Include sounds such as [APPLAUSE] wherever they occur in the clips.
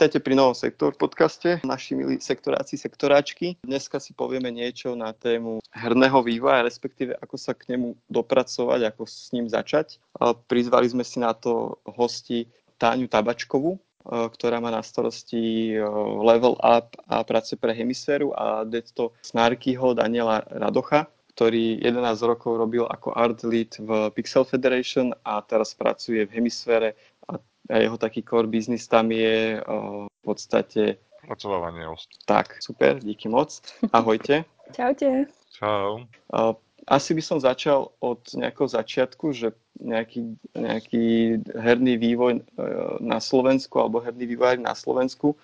Vítajte pri novom Sektor podcaste, naši milí sektoráci, sektoráčky. Dneska si povieme niečo na tému herného vývoja, respektíve ako sa k nemu dopracovať, ako s ním začať. Prizvali sme si na to hosti Táňu Tabačkovú, ktorá má na starosti Level Up a práce pre hemisféru a detto Snarkyho Daniela Radocha, ktorý 11 rokov robil ako art lead v Pixel Federation a teraz pracuje v hemisfére jeho taký core business tam je v podstate... Pracovávanie ost. Tak, super, díky moc. Ahojte. [LAUGHS] Čaute. Čau. Asi by som začal od nejakého začiatku, že nejaký, nejaký herný vývoj e, na Slovensku alebo herný vývoj na Slovensku,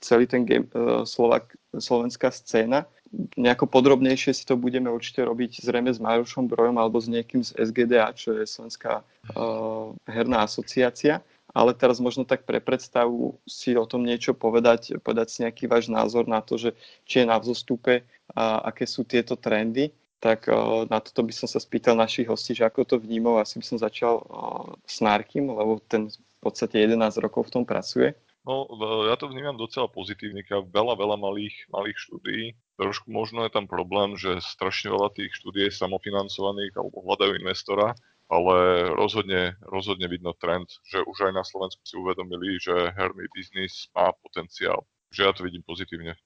celý ten game, Slovak, slovenská scéna nejako podrobnejšie si to budeme určite robiť zrejme s Marušom Brojom alebo s niekým z SGDA, čo je Slovenská uh, herná asociácia. Ale teraz možno tak pre predstavu si o tom niečo povedať, povedať si nejaký váš názor na to, že či je na vzostupe a aké sú tieto trendy. Tak uh, na toto by som sa spýtal našich hostí, že ako to vnímal. Asi by som začal uh, s Nárkym, lebo ten v podstate 11 rokov v tom pracuje. No, ja to vnímam docela pozitívne, veľa, veľa malých, malých štúdií. Trošku možno je tam problém, že strašne veľa tých štúdií je samofinancovaných alebo hľadajú investora, ale rozhodne, rozhodne vidno trend, že už aj na Slovensku si uvedomili, že herný biznis má potenciál. Že ja to vidím pozitívne.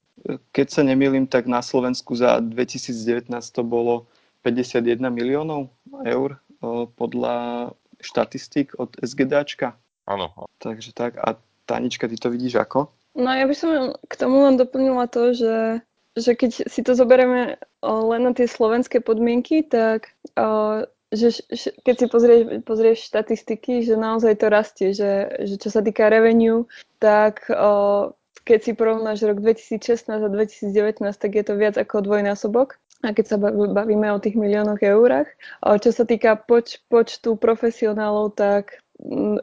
Keď sa nemýlim, tak na Slovensku za 2019 to bolo 51 miliónov eur podľa štatistik od SGDAčka. Áno. Takže tak. A Tanička, ty to vidíš ako? No ja by som k tomu len doplnila to, že, že keď si to zoberieme len na tie slovenské podmienky, tak že, keď si pozrieš, pozrieš štatistiky, že naozaj to rastie, že, že čo sa týka revenue, tak keď si porovnáš rok 2016 a 2019, tak je to viac ako dvojnásobok. A keď sa bavíme o tých miliónoch eurách. Čo sa týka poč, počtu profesionálov, tak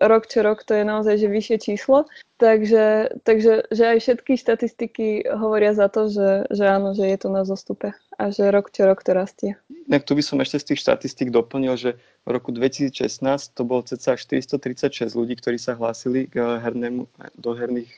rok čo rok to je naozaj že vyššie číslo. Takže, takže že aj všetky štatistiky hovoria za to, že, že áno, že je to na zostupe a že rok čo rok to rastie. Tak tu by som ešte z tých štatistík doplnil, že v roku 2016 to bolo cca 436 ľudí, ktorí sa hlásili k hernému, do, herných,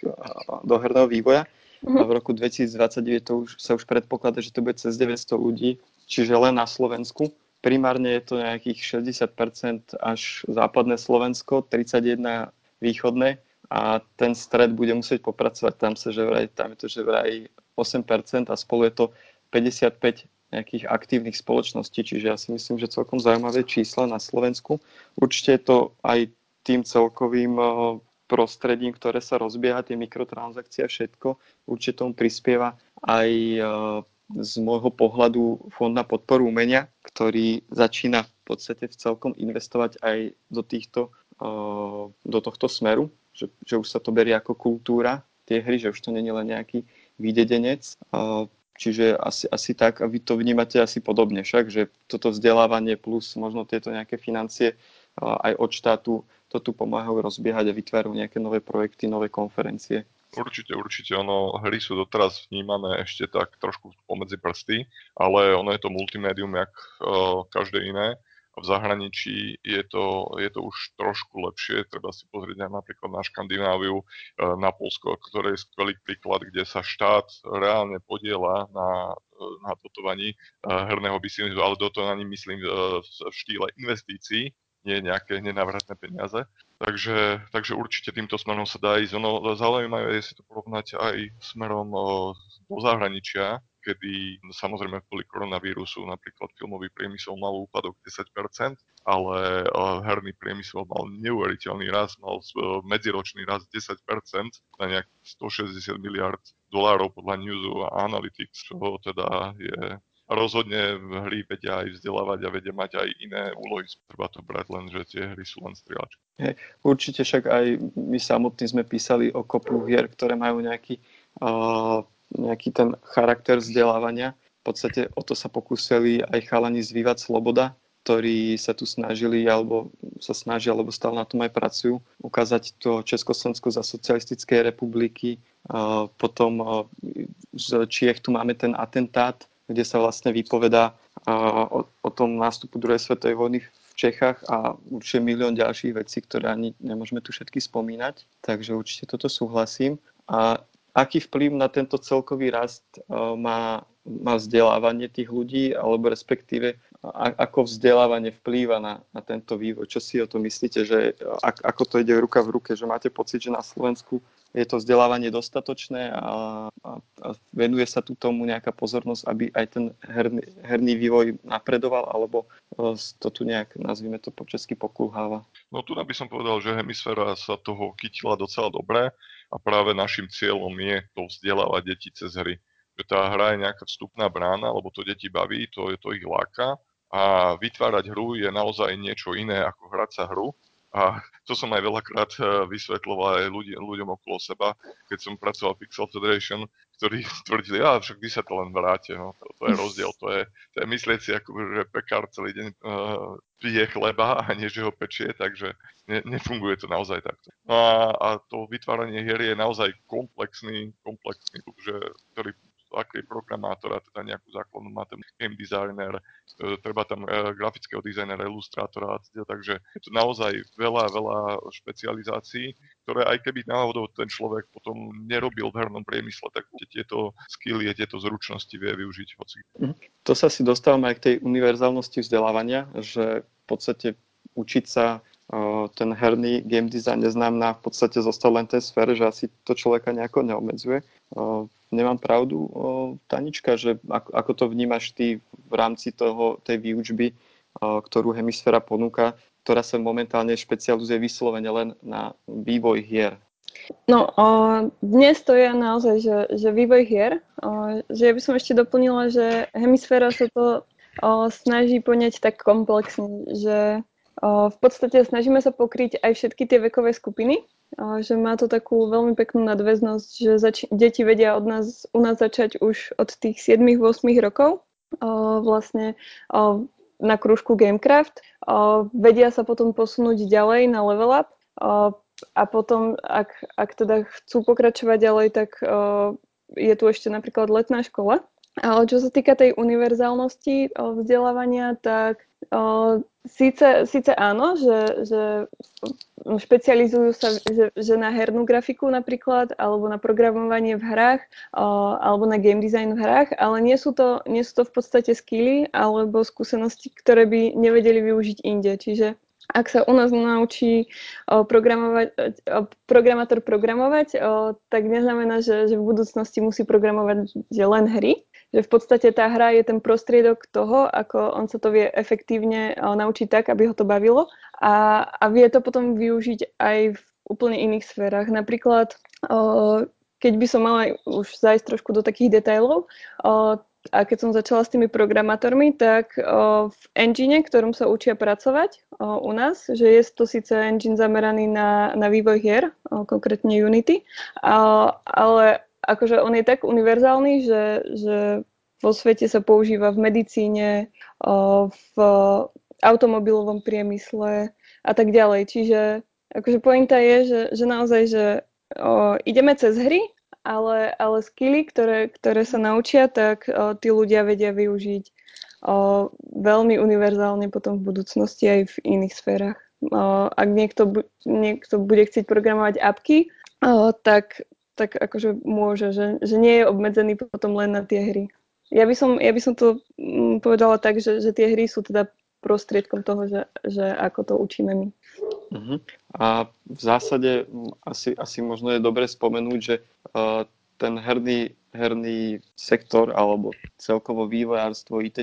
do herného vývoja. A v roku 2029 to už, sa už predpokladá, že to bude cez 900 ľudí, čiže len na Slovensku. Primárne je to nejakých 60% až západné Slovensko, 31 východné a ten stred bude musieť popracovať. Tam, sa, že vraj, tam je to že vraj 8% a spolu je to 55 nejakých aktívnych spoločností, čiže ja si myslím, že celkom zaujímavé čísla na Slovensku. Určite je to aj tým celkovým eh, prostredím, ktoré sa rozbieha, tie mikrotransakcie a všetko, určite tomu prispieva aj eh, z môjho pohľadu Fond na podporu umenia, ktorý začína v podstate v celkom investovať aj do, týchto, do tohto smeru, že, že už sa to berie ako kultúra tie hry, že už to není len nejaký výdedenec. Čiže asi, asi tak, a vy to vnímate asi podobne však, že toto vzdelávanie plus možno tieto nejaké financie aj od štátu to tu pomáhajú rozbiehať a vytvárajú nejaké nové projekty, nové konferencie. Určite, určite. Ono, hry sú doteraz vnímané ešte tak trošku pomedzi prsty, ale ono je to multimédium, jak uh, každé iné. V zahraničí je to, je to už trošku lepšie. Treba si pozrieť aj napríklad na Škandináviu, uh, na Polsko, ktoré je skvelý príklad, kde sa štát reálne podiela na, na dotovaní herného biznisu, ale dotovaní myslím v štýle investícií, nie nejaké nenávratné peniaze. Takže, takže určite týmto smerom sa dá ísť. Ono zaujímavé je si to porovnať aj smerom do zahraničia, kedy samozrejme kvôli koronavírusu napríklad filmový priemysel mal úpadok 10%, ale herný priemysel mal neuveriteľný rast, mal medziročný rast 10% na nejak 160 miliard dolárov podľa Newsu a Analytics, čo teda je rozhodne hry vedia aj vzdelávať a vedia mať aj iné úlohy. Treba to brať len, že tie hry sú len strieľačky. Hey, určite však aj my samotní sme písali o kopu hier, ktoré majú nejaký, uh, nejaký ten charakter vzdelávania. V podstate o to sa pokúsili aj chalani z Vývat Sloboda, ktorí sa tu snažili, alebo sa snažia, alebo stále na tom aj pracujú, ukázať to Československo za socialistickej republiky. Potom z Čiech tu máme ten atentát, kde sa vlastne vypovedá o, o tom nástupu druhej svetovej vojny v Čechách a určite milión ďalších vecí, ktoré ani nemôžeme tu všetky spomínať, takže určite toto súhlasím. A aký vplyv na tento celkový rast má, má vzdelávanie tých ľudí, alebo respektíve ako vzdelávanie vplýva na, na tento vývoj. Čo si o to myslíte, že ako to ide ruka v ruke, že máte pocit, že na Slovensku je to vzdelávanie dostatočné a, a, a venuje sa tu tomu nejaká pozornosť, aby aj ten herný, herný vývoj napredoval, alebo e, to tu nejak, nazvime to po česky, pokulháva? No tu by som povedal, že hemisféra sa toho chytila docela dobre a práve našim cieľom je to vzdelávať deti cez hry. Že tá hra je nejaká vstupná brána, lebo to deti baví, to, to ich láka a vytvárať hru je naozaj niečo iné ako hrať sa hru. A to som aj veľakrát eh, vysvetloval aj ľudí, ľuďom okolo seba, keď som pracoval v Pixel Federation, ktorí [LAUGHS] tvrdili, a však vy sa to len vráte, no, to, to je rozdiel, to je, to je myslieť si, ako, že pekár celý deň uh, pije chleba a nie, že ho pečie, takže ne, nefunguje to naozaj takto. No a, a to vytváranie hier je naozaj komplexný, komplexný, že, ktorý aký programátora, teda nejakú základnú ten game designer, e, treba tam e, grafického dizajnera, ilustrátora, takže je to naozaj veľa, veľa špecializácií, ktoré aj keby náhodou ten človek potom nerobil v hernom priemysle, tak tieto skilly, tieto zručnosti vie využiť hoci. Mhm. To sa si dostávame aj k tej univerzálnosti vzdelávania, že v podstate učiť sa ten herný game design neznamená v podstate zostať len tej sfére, že asi to človeka nejako neobmedzuje. Nemám pravdu, Tanička, že ako to vnímaš ty v rámci toho, tej výučby, ktorú hemisféra ponúka, ktorá sa momentálne špecializuje vyslovene len na vývoj hier? No, o, dnes to je naozaj, že, že vývoj hier, o, že ja by som ešte doplnila, že hemisféra sa to o, snaží poňať tak komplexne, že v podstate snažíme sa pokryť aj všetky tie vekové skupiny, že má to takú veľmi peknú nadväznosť, že zač- deti vedia od nás, u nás začať už od tých 7-8 rokov vlastne na krúžku Gamecraft. Vedia sa potom posunúť ďalej na level up a potom, ak, ak teda chcú pokračovať ďalej, tak je tu ešte napríklad letná škola. Ale čo sa týka tej univerzálnosti vzdelávania, tak Síce, síce áno, že, že špecializujú sa že, že na hernú grafiku napríklad, alebo na programovanie v hrách, alebo na game design v hrách, ale nie sú to, nie sú to v podstate skilly alebo skúsenosti, ktoré by nevedeli využiť inde. Čiže ak sa u nás naučí programovať, programátor programovať, tak neznamená, že, že v budúcnosti musí programovať len hry, že v podstate tá hra je ten prostriedok toho, ako on sa to vie efektívne eh, naučiť tak, aby ho to bavilo a, a vie to potom využiť aj v úplne iných sférach. Napríklad, eh, keď by som mala už zajsť trošku do takých detailov, eh, a keď som začala s tými programátormi, tak v engine, ktorom sa učia pracovať u nás, že je to síce engine zameraný na, na vývoj hier, konkrétne Unity, ale akože on je tak univerzálny, že, že vo svete sa používa v medicíne, v automobilovom priemysle a tak ďalej. Čiže akože pointa je, že, že naozaj, že o, ideme cez hry, ale, ale skilly, ktoré, ktoré sa naučia, tak o, tí ľudia vedia využiť o, veľmi univerzálne potom v budúcnosti aj v iných sférach. O, ak niekto, niekto bude chcieť programovať apky, o, tak tak akože môže, že, že nie je obmedzený potom len na tie hry. Ja by som, ja by som to mm, povedala tak, že, že tie hry sú teda prostriedkom toho, že, že ako to učíme my. Uh-huh. A v zásade mm, asi, asi možno je dobre spomenúť, že uh, ten herný, herný sektor alebo celkovo vývojárstvo, IT,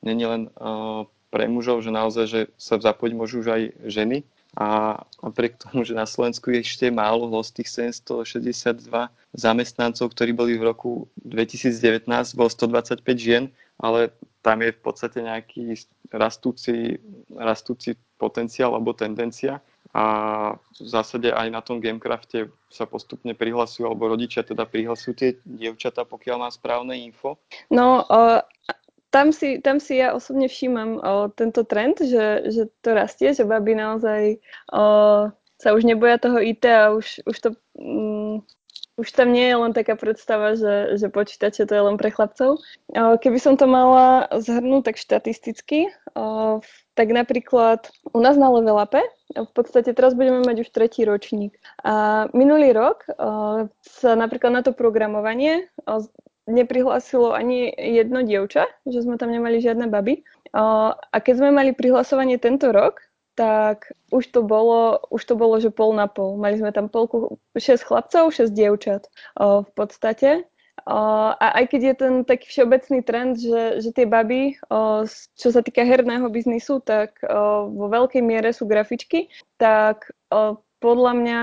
není len uh, pre mužov, že naozaj, že sa zapojiť môžu už aj ženy, a napriek tomu, že na Slovensku je ešte málo z tých 762 zamestnancov, ktorí boli v roku 2019, bolo 125 žien, ale tam je v podstate nejaký rastúci, rastúci potenciál alebo tendencia a v zásade aj na tom Gamecrafte sa postupne prihlasujú, alebo rodičia teda prihlasujú tie dievčatá, pokiaľ má správne info. No, uh, tam si, tam si ja osobne všímam o, tento trend, že, že to rastie, že baby naozaj o, sa už neboja toho IT a už, už to... Mm, už tam nie je len taká predstava, že, že počítače to je len pre chlapcov. Keby som to mala zhrnúť tak štatisticky, tak napríklad u nás na Level Up, v podstate teraz budeme mať už tretí ročník. A minulý rok sa napríklad na to programovanie neprihlásilo ani jedno dievča, že sme tam nemali žiadne baby. A keď sme mali prihlasovanie tento rok, tak už to bolo, už to bolo, že pol na pol. Mali sme tam polku, 6 chlapcov, 6 dievčat v podstate. a aj keď je ten taký všeobecný trend, že, že tie baby, čo sa týka herného biznisu, tak vo veľkej miere sú grafičky, tak podľa mňa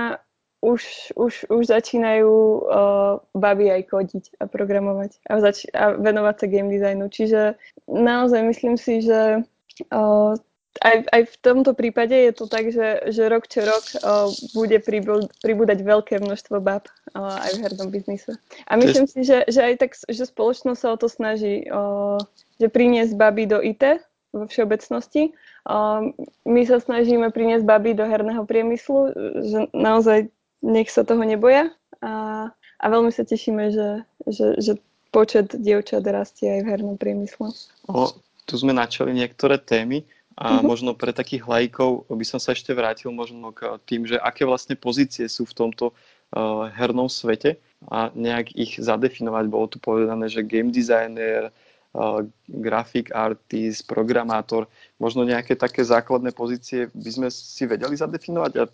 už, už, už začínajú uh, baby aj kodiť a programovať a, zač- a venovať sa game designu. Čiže naozaj myslím si, že uh, aj, aj v tomto prípade je to tak, že, že rok čo rok uh, bude pribúdať veľké množstvo bab uh, aj v hernom biznise. A myslím si, že, že aj tak, že spoločnosť sa o to snaží, uh, že priniesť baby do IT vo všeobecnosti. Uh, my sa snažíme priniesť baby do herného priemyslu, že naozaj nech sa toho neboja a, a veľmi sa tešíme, že, že, že počet dievčat rastie aj v hernom priemysle. O, tu sme načali niektoré témy. A uh-huh. možno pre takých lajkov by som sa ešte vrátil možno k tým, že aké vlastne pozície sú v tomto uh, hernom svete a nejak ich zadefinovať. Bolo tu povedané, že game designer, uh, graphic artist, programátor, možno nejaké také základné pozície by sme si vedeli zadefinovať a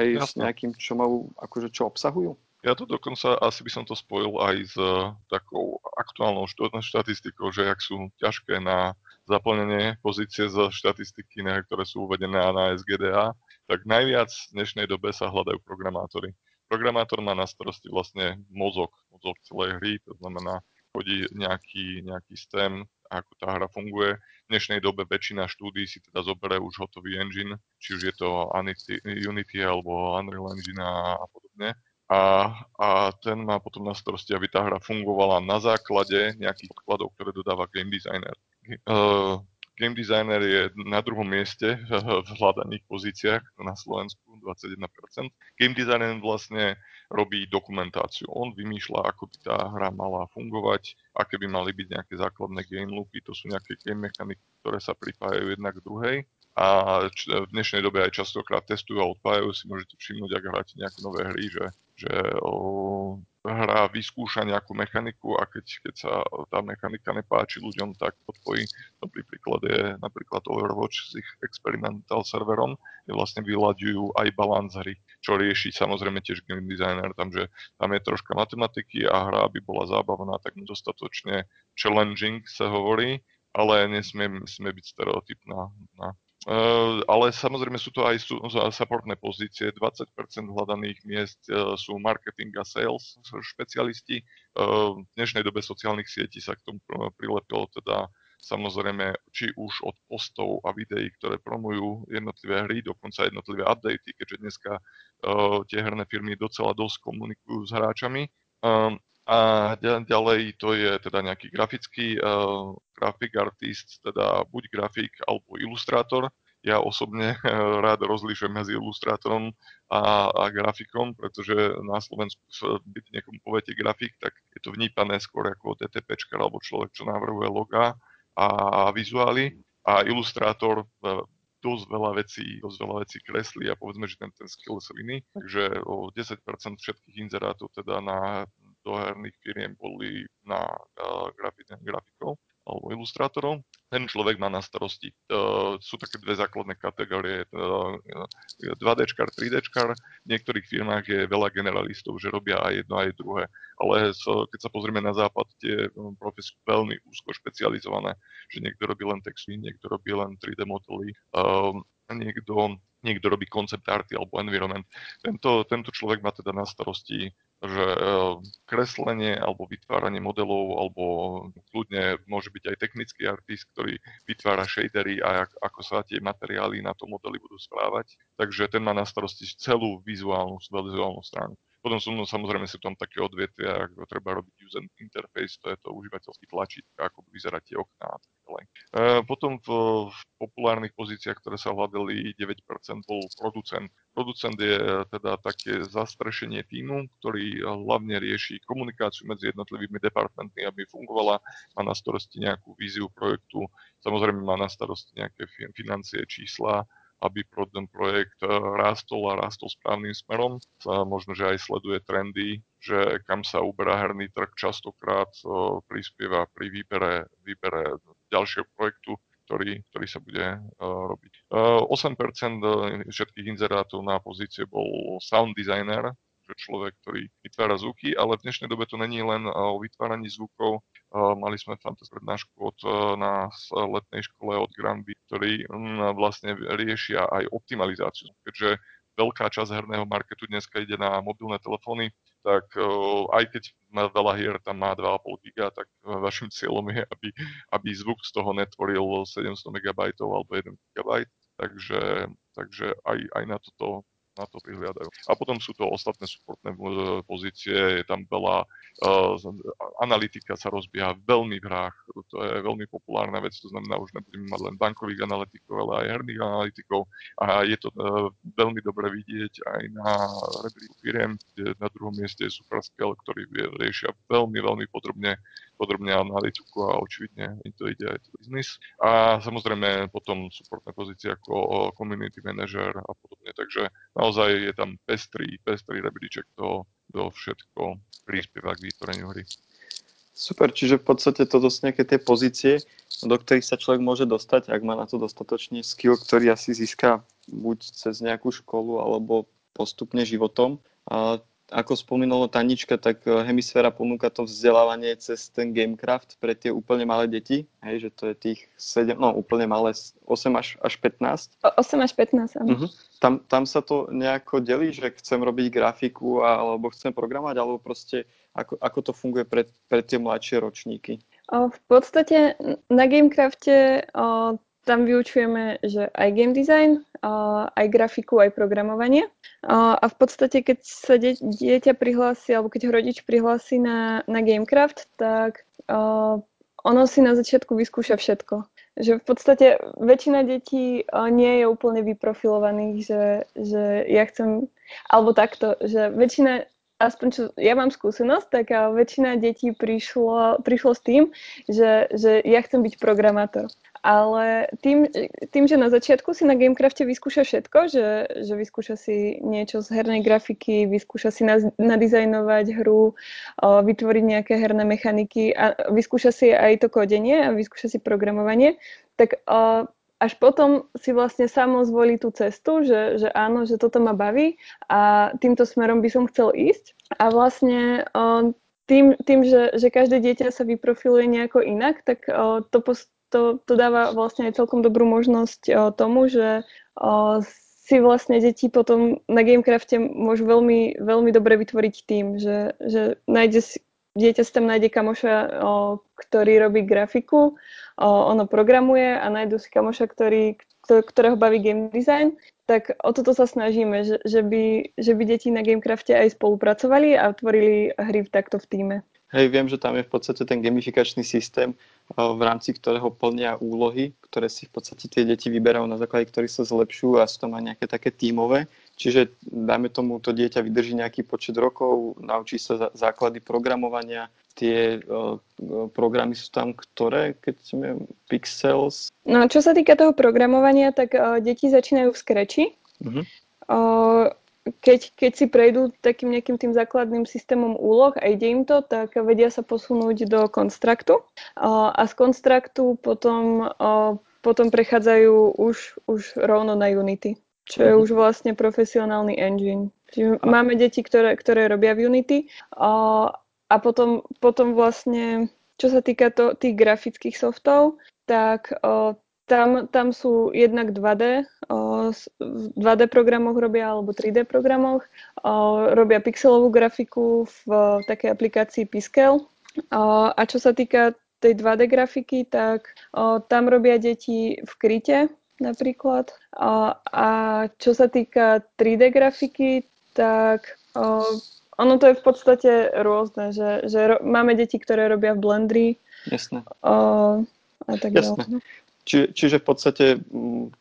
aj Jasne. s nejakým, čo majú, akože čo obsahujú? Ja to dokonca asi by som to spojil aj s uh, takou aktuálnou štatistikou, že ak sú ťažké na zaplnenie pozície zo štatistiky, ktoré sú uvedené na SGDA, tak najviac v dnešnej dobe sa hľadajú programátori. Programátor má na starosti vlastne mozog, mozog celej hry, to znamená, chodí nejaký, nejaký STEM, ako tá hra funguje. V dnešnej dobe väčšina štúdí si teda zoberie už hotový engine, či už je to Unity alebo Unreal Engine a, podobne. A, a ten má potom na starosti, aby tá hra fungovala na základe nejakých podkladov, ktoré dodáva game designer. Uh, game designer je na druhom mieste v hľadaných pozíciách na Slovensku, 21%. Game designer vlastne robí dokumentáciu. On vymýšľa, ako by tá hra mala fungovať, aké by mali byť nejaké základné game loopy, to sú nejaké game mechaniky, ktoré sa pripájajú jedna k druhej a v dnešnej dobe aj častokrát testujú a odpájajú si, môžete všimnúť, ak hráte nejaké nové hry, že, že o, hra vyskúša nejakú mechaniku a keď, keď sa tá mechanika nepáči ľuďom, tak odpojí. Dobrý príklad je napríklad Overwatch s ich experimental serverom, kde vlastne vyľaďujú aj balans hry, čo rieši samozrejme tiež game designer, tam, že tam je troška matematiky a hra by bola zábavná, tak dostatočne challenging sa hovorí, ale nesmie, nesmie byť stereotypná na Uh, ale samozrejme sú to aj supportné pozície. 20% hľadaných miest uh, sú marketing a sales špecialisti. Uh, v dnešnej dobe sociálnych sietí sa k tomu prilepilo teda samozrejme či už od postov a videí, ktoré promujú jednotlivé hry, dokonca jednotlivé updaty, keďže dneska uh, tie herné firmy docela dosť komunikujú s hráčami. Um, a ďalej to je teda nejaký grafický grafik artist, teda buď grafik alebo ilustrátor. Ja osobne [LAUGHS] rád rozlišujem medzi ilustrátorom a, a grafikom, pretože na Slovensku, keď niekomu poviete grafik, tak je to vnípané skôr ako DTP alebo človek, čo navrhuje loga a vizuály. A ilustrátor dosť veľa vecí, dosť veľa vecí kreslí a povedzme, že ten, ten skill je iný. Takže o 10% všetkých inzerátov teda na do herných firiem boli na uh, grafikov alebo ilustrátorov. Ten človek má na starosti, uh, sú také dve základné kategórie, uh, 2D, 3D. V niektorých firmách je veľa generalistov, že robia aj jedno, aj druhé. Ale so, keď sa pozrieme na západ, tie profesie sú veľmi úzko špecializované, že niekto robí len texty, niekto robí len 3D modely, uh, niekto, niekto robí koncept arty alebo environment. Tento, tento človek má teda na starosti že e, kreslenie alebo vytváranie modelov alebo kľudne môže byť aj technický artist, ktorý vytvára shadery a ako sa tie materiály na to modely budú správať. Takže ten má na starosti celú vizuálnu, vizuálnu stránku. Potom sú samozrejme sú tam také odvetvia, ako treba robiť user interface, to je to užívateľský tlačítka, ako vyzerať tie okná a tak ďalej. E, potom v, v populárnych pozíciách, ktoré sa hľadali, 9% bol producent. Producent je teda také zastrešenie týmu, ktorý hlavne rieši komunikáciu medzi jednotlivými departmentmi, aby fungovala, má na starosti nejakú víziu projektu, samozrejme má na starosti nejaké financie, čísla, aby ten projekt rástol a rástol správnym smerom. Možno, že aj sleduje trendy, že kam sa uberá herný trh, častokrát prispieva pri výbere, výbere ďalšieho projektu ktorý, ktorý sa bude uh, robiť. Uh, 8% všetkých inzerátov na pozície bol sound designer, že človek, ktorý vytvára zvuky, ale v dnešnej dobe to není len o vytváraní zvukov. Mali sme fantastickú prednášku od, na letnej škole od Granby, ktorí mm, vlastne riešia aj optimalizáciu, keďže veľká časť herného marketu dneska ide na mobilné telefóny, tak aj keď veľa hier, tam má 2,5 giga, tak vašim cieľom je, aby, aby zvuk z toho netvoril 700 MB alebo 1 GB. Takže, takže aj, aj na toto na to prihliadajú. A potom sú to ostatné supportné pozície, je tam veľa, uh, analytika sa rozbieha veľmi v hrách, to je veľmi populárna vec, to znamená, už nebudeme mať len bankových analytikov, ale aj herných analytikov a je to uh, veľmi dobre vidieť aj na rebríku firiem, kde na druhom mieste je Superscale, ktorý riešia veľmi, veľmi podrobne podrobne analytiku a očividne im to ide aj biznis. A samozrejme potom supportné pozície ako community manager a podobne. Takže naozaj je tam pestrý, pestrý rebríček toho, kto všetko prispieva k vytvoreniu hry. Super, čiže v podstate toto sú nejaké tie pozície, do ktorých sa človek môže dostať, ak má na to dostatočný skill, ktorý asi získa buď cez nejakú školu alebo postupne životom. A ako spomínalo Tanička, tak e, Hemisféra ponúka to vzdelávanie cez ten Gamecraft pre tie úplne malé deti, hej, že to je tých 7, no úplne malé, 8 až, až 15. 8 až 15, áno. Uh-huh. Tam, tam sa to nejako delí, že chcem robiť grafiku alebo chcem programovať, alebo proste ako, ako to funguje pre, pre tie mladšie ročníky? O, v podstate na Gamecrafte o, tam vyučujeme, že aj game design, aj grafiku, aj programovanie. A v podstate, keď sa dieťa prihlási, alebo keď rodič prihlási na, na Gamecraft, tak ono si na začiatku vyskúša všetko. Že v podstate väčšina detí nie je úplne vyprofilovaných, že, že ja chcem, alebo takto, že väčšina aspoň čo ja mám skúsenosť, tak väčšina detí prišlo, prišlo s tým, že, že ja chcem byť programátor. Ale tým, tým, že na začiatku si na Gamecrafte vyskúša všetko, že, že vyskúša si niečo z hernej grafiky, vyskúša si nadizajnovať hru, vytvoriť nejaké herné mechaniky a vyskúša si aj to kodenie a vyskúša si programovanie, tak až potom si vlastne samo zvolí tú cestu, že, že áno, že toto ma baví a týmto smerom by som chcel ísť. A vlastne tým, tým že, že každé dieťa sa vyprofiluje nejako inak, tak to, to, to dáva vlastne aj celkom dobrú možnosť o, tomu, že o, si vlastne deti potom na Gamecrafte môžu veľmi, veľmi dobre vytvoriť tým, že, že nájde si, dieťa si tam nájde kamoša, o, ktorý robí grafiku, o, ono programuje a nájdu si kamoša, ktorý, ktorého baví game design, tak o toto sa snažíme, že, že, by, že by deti na Gamecrafte aj spolupracovali a tvorili hry takto v týme. Hej, viem, že tam je v podstate ten gamifikačný systém, v rámci ktorého plnia úlohy, ktoré si v podstate tie deti vyberajú, na základe ktorých sa zlepšujú a sú tam aj nejaké také tímové. Čiže dajme tomu, to dieťa vydrží nejaký počet rokov, naučí sa základy programovania, tie uh, programy sú tam ktoré, keď sme Pixels? No čo sa týka toho programovania, tak uh, deti začínajú v Scratchi. Uh-huh. Uh, keď, keď si prejdú takým nejakým tým základným systémom úloh a ide im to, tak vedia sa posunúť do konstraktu a z konstraktu potom, potom prechádzajú už, už rovno na Unity, čo je mhm. už vlastne profesionálny engine. Čiže máme deti, ktoré, ktoré robia v Unity a, a potom, potom vlastne, čo sa týka to, tých grafických softov, tak o, tam, tam sú jednak 2D, o, v 2D programoch robia alebo 3D programoch, robia pixelovú grafiku v, takej aplikácii Piskel. A čo sa týka tej 2D grafiky, tak tam robia deti v kryte napríklad. A čo sa týka 3D grafiky, tak ono to je v podstate rôzne, že, že ro- máme deti, ktoré robia v Blendri. Jasné. O, a tak Jasné. Či, čiže v podstate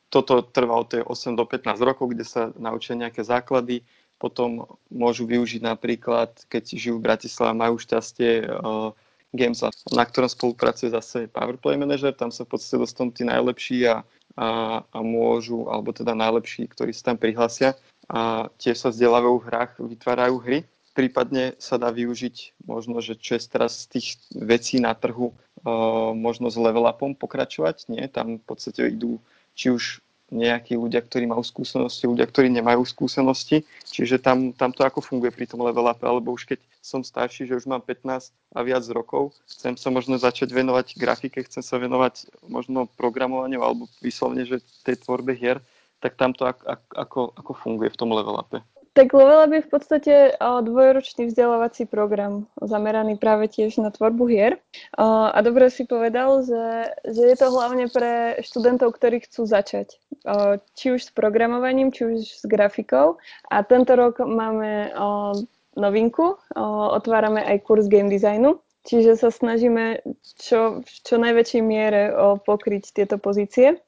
toto trvá od 8 do 15 rokov, kde sa naučia nejaké základy, potom môžu využiť napríklad, keď žijú v Bratislave, majú šťastie uh, Games, na ktorom spolupracuje zase Powerplay Manager, tam sa v podstate dostanú tí najlepší a, a, a môžu, alebo teda najlepší, ktorí sa tam prihlásia. A tiež sa vzdelávajú v hrách, vytvárajú hry. Prípadne sa dá využiť možno, že čo je teraz z tých vecí na trhu, uh, možno s level upom pokračovať. Nie, tam v podstate idú či už nejakí ľudia, ktorí majú skúsenosti, ľudia, ktorí nemajú skúsenosti. Čiže tam, tam to ako funguje pri tom level up, alebo už keď som starší, že už mám 15 a viac rokov, chcem sa možno začať venovať grafike, chcem sa venovať možno programovaniu alebo vyslovne, že tej tvorbe hier, tak tam to ako, ako, ako funguje v tom level upe. Tak Level Up je v podstate dvojročný vzdelávací program zameraný práve tiež na tvorbu hier. A dobre si povedal, že, že je to hlavne pre študentov, ktorí chcú začať. Či už s programovaním, či už s grafikou. A tento rok máme novinku, otvárame aj kurz game designu. Čiže sa snažíme čo, v čo najväčšej miere pokryť tieto pozície.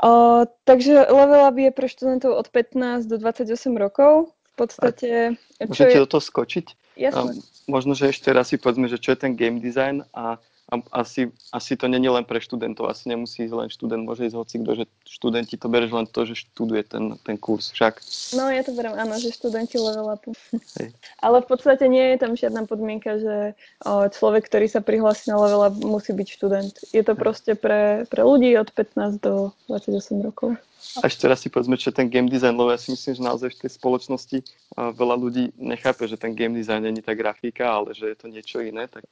O, takže level up je pre študentov od 15 do 28 rokov podstate... Môžete je... do toho skočiť? Jasne. Um, možno, že ešte raz si povedzme, že čo je ten game design a a asi, asi to není len pre študentov, asi nemusí ísť len študent, môže ísť hoci kto, že študenti to bereš len to, že študuje ten, ten kurz však. No ja to beriem, áno, že študenti level upu. Hej. [LAUGHS] Ale v podstate nie je tam žiadna podmienka, že o, človek, ktorý sa prihlási na level up, musí byť študent. Je to proste pre, pre ľudí od 15 do 28 rokov. A ešte raz si povedzme, čo je ten game design, lebo ja si myslím, že naozaj v tej spoločnosti veľa ľudí nechápe, že ten game design je tá grafika, ale že je to niečo iné, tak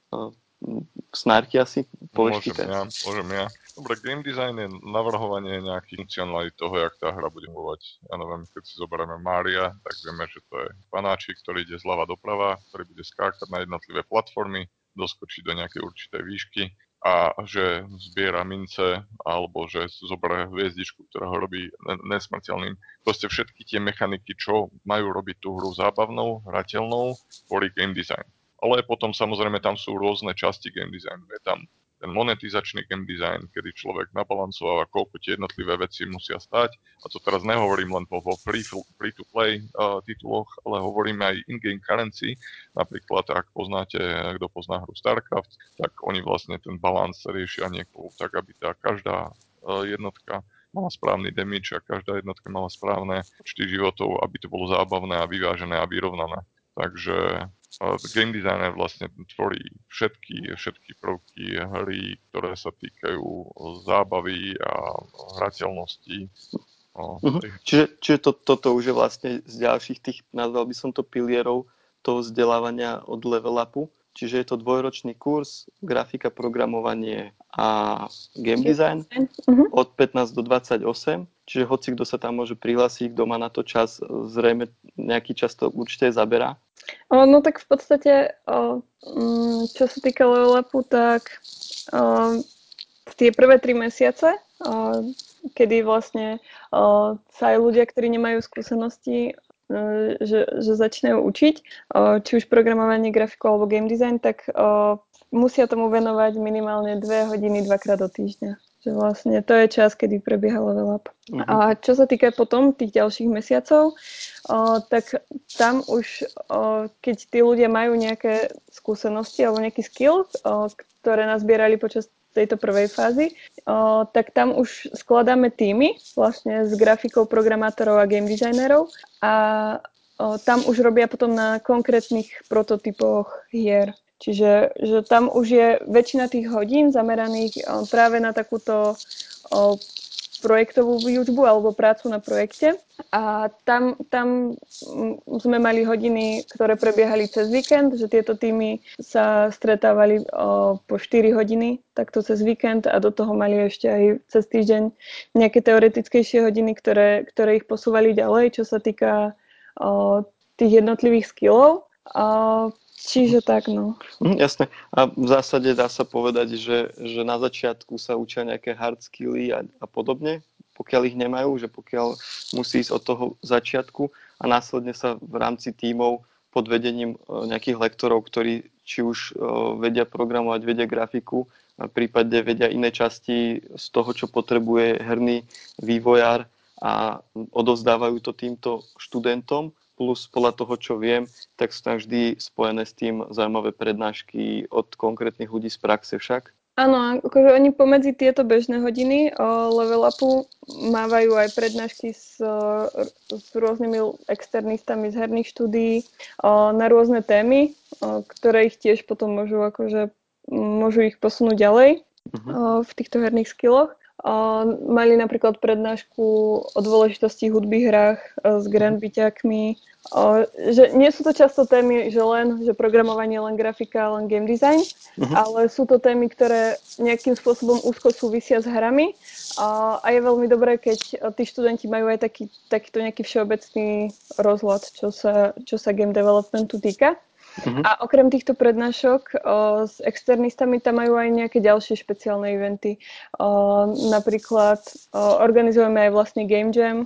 snárky asi? Povieš môžem ja, môžem ja. Dobre, game design je navrhovanie nejakých funkcionalít toho, jak tá hra bude fungovať. Ja neviem, keď si zoberieme Mária, tak vieme, že to je panáčik, ktorý ide zľava doprava, ktorý bude skákať na jednotlivé platformy, doskočiť do nejakej určitej výšky a že zbiera mince alebo že zoberie hviezdičku, ktorá ho robí nesmrteľným. Proste všetky tie mechaniky, čo majú robiť tú hru zábavnou, hrateľnou, boli game design. Ale potom samozrejme tam sú rôzne časti game designu. Je tam ten monetizačný game design, kedy človek nabalancováva, koľko tie jednotlivé veci musia stať. A to teraz nehovorím len vo free, free to play uh, tituloch, ale hovorím aj in-game currency. Napríklad, ak poznáte, kto pozná hru StarCraft, tak oni vlastne ten balans riešia niekoho tak, aby tá každá uh, jednotka mala správny damage a každá jednotka mala správne počty životov, aby to bolo zábavné a vyvážené a vyrovnané. Takže game designer vlastne tvorí všetky, všetky prvky hry, ktoré sa týkajú zábavy a hrateľnosti. Uh-huh. Čiže, čiže to, toto už je vlastne z ďalších tých, nazval by som to pilierov toho vzdelávania od level upu. Čiže je to dvojročný kurz, grafika, programovanie a game design uh-huh. od 15 do 28. Čiže hoci kto sa tam môže prihlásiť, kto má na to čas, zrejme nejaký čas to určite zaberá. No tak v podstate, mm, čo sa týka level upu, tak tie prvé tri mesiace, kedy vlastne sa aj ľudia, ktorí nemajú skúsenosti, o, že, že začínajú učiť, či už programovanie, grafiku alebo game design, tak musia tomu venovať minimálne dve hodiny dvakrát do týždňa. Že vlastne to je čas, kedy prebieha level up. Uh-huh. A čo sa týka potom tých ďalších mesiacov, o, tak tam už, o, keď tí ľudia majú nejaké skúsenosti alebo nejaký skill, o, ktoré nazbierali počas tejto prvej fázy, o, tak tam už skladáme týmy vlastne s grafikou, programátorov a game designerov a o, tam už robia potom na konkrétnych prototypoch hier. Čiže že tam už je väčšina tých hodín zameraných práve na takúto projektovú výučbu alebo prácu na projekte. A tam, tam sme mali hodiny, ktoré prebiehali cez víkend, že tieto týmy sa stretávali o, po 4 hodiny takto cez víkend a do toho mali ešte aj cez týždeň nejaké teoretickejšie hodiny, ktoré, ktoré ich posúvali ďalej, čo sa týka tých jednotlivých skillov. Čiže tak, no. Mm, jasné. A v zásade dá sa povedať, že, že na začiatku sa učia nejaké hard skilly a, a podobne, pokiaľ ich nemajú, že pokiaľ musí ísť od toho začiatku a následne sa v rámci tímov pod vedením e, nejakých lektorov, ktorí či už e, vedia programovať, vedia grafiku prípadne vedia iné časti z toho, čo potrebuje herný vývojár a odozdávajú to týmto študentom. Plus podľa toho, čo viem, tak sú tam vždy spojené s tým zaujímavé prednášky od konkrétnych ľudí z praxe však. Áno, akože oni pomedzi tieto bežné hodiny o level upu mávajú aj prednášky s, s rôznymi externistami z herných štúdií o, na rôzne témy, o, ktoré ich tiež potom môžu akože môžu ich posunúť ďalej uh-huh. o, v týchto herných skilloch. Mali napríklad prednášku o dôležitosti hudby hrách o, s grandbyťakmi, O, že nie sú to často témy, že len že programovanie, len grafika, len game design, uh-huh. ale sú to témy, ktoré nejakým spôsobom úzko súvisia s hrami a, a je veľmi dobré, keď tí študenti majú aj taký, takýto nejaký všeobecný rozhľad, čo sa, čo sa game developmentu týka. Uh-huh. A okrem týchto prednášok o, s externistami tam majú aj nejaké ďalšie špeciálne eventy. O, napríklad o, organizujeme aj vlastne Game Jam,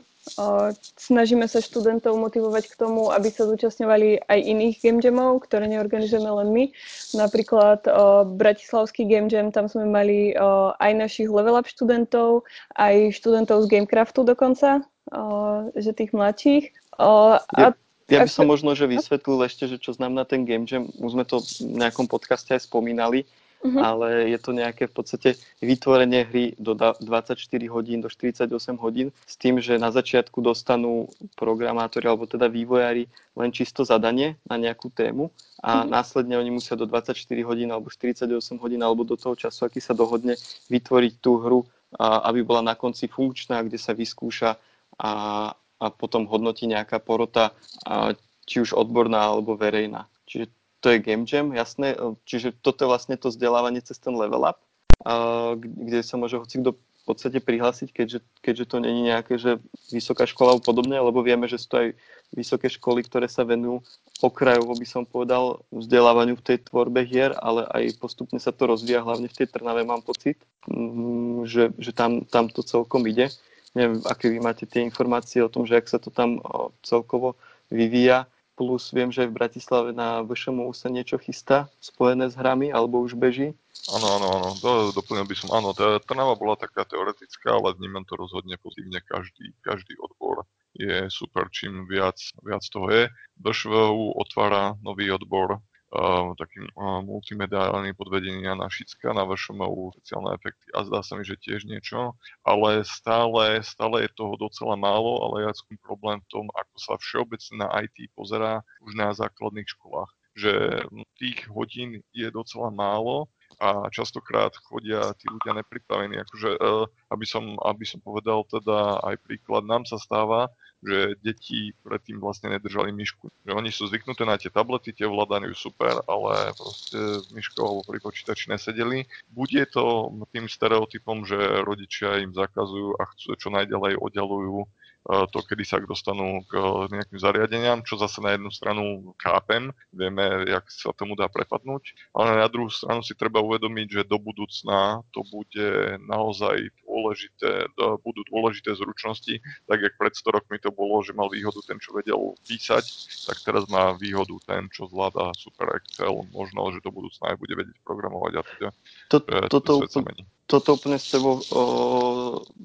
Snažíme sa študentov motivovať k tomu, aby sa zúčastňovali aj iných game jamov, ktoré neorganizujeme len my. Napríklad o, Bratislavský game jam, tam sme mali o, aj našich level up študentov, aj študentov z Gamecraftu dokonca, o, že tých mladších. O, a ja by som možno, že vysvetlil ešte, že čo znamená ten game jam. Už sme to v nejakom podcaste aj spomínali uh-huh. ale je to nejaké v podstate vytvorenie hry do 24 hodín, do 48 hodín s tým, že na začiatku dostanú programátori alebo teda vývojári len čisto zadanie na nejakú tému a uh-huh. následne oni musia do 24 hodín alebo 48 hodín alebo do toho času, aký sa dohodne, vytvoriť tú hru, aby bola na konci funkčná, kde sa vyskúša a, a potom hodnotí nejaká porota, a, či už odborná alebo verejná. Čiže to je Game Jam, jasné. Čiže toto je vlastne to vzdelávanie cez ten level up, kde sa môže hoci kto v podstate prihlásiť, keďže, keďže to není nejaké, že vysoká škola alebo podobne, lebo vieme, že sú to aj vysoké školy, ktoré sa venujú okrajovo, by som povedal, vzdelávaniu v tej tvorbe hier, ale aj postupne sa to rozvíja, hlavne v tej Trnave mám pocit, že, že tam, tam to celkom ide. Neviem, aké vy máte tie informácie o tom, že ak sa to tam celkovo vyvíja. Plus viem, že v Bratislave na VŠMU sa niečo chystá spojené s hrami, alebo už beží. Áno, áno, áno, do, doplnil by som, áno, tá Trnava bola taká teoretická, ale vnímam to rozhodne pozitívne, každý, každý odbor je super, čím viac, viac toho je. VŠVU otvára nový odbor takým uh, multimediálnym podvedením Jana Šicka na VŠMU sociálne efekty a zdá sa mi, že tiež niečo, ale stále, stále je toho docela málo, ale ja skôr problém v tom, ako sa všeobecne na IT pozerá už na základných školách že tých hodín je docela málo a častokrát chodia tí ľudia nepripravení. Akože, uh, aby, som, aby som povedal teda aj príklad, nám sa stáva, že deti predtým vlastne nedržali myšku. Že oni sú zvyknuté na tie tablety, tie ovládajú super, ale proste myškou alebo pri počítači nesedeli. Bude to tým stereotypom, že rodičia im zakazujú a chcú čo najďalej oddalujú Eh, to, kedy sa dostanú k eh, nejakým zariadeniam, čo zase na jednu stranu chápem, vieme, jak sa tomu dá prepadnúť, ale na druhú stranu si treba uvedomiť, že do budúcna to bude naozaj dôležité, budú dôležité zručnosti, tak jak pred 100 rokmi to bolo, že mal výhodu ten, čo vedel písať, tak teraz má výhodu ten, čo zvláda Super Excel, možno, že do budúcna aj bude vedieť programovať a teda. To, toto, toto úplne s tebou o,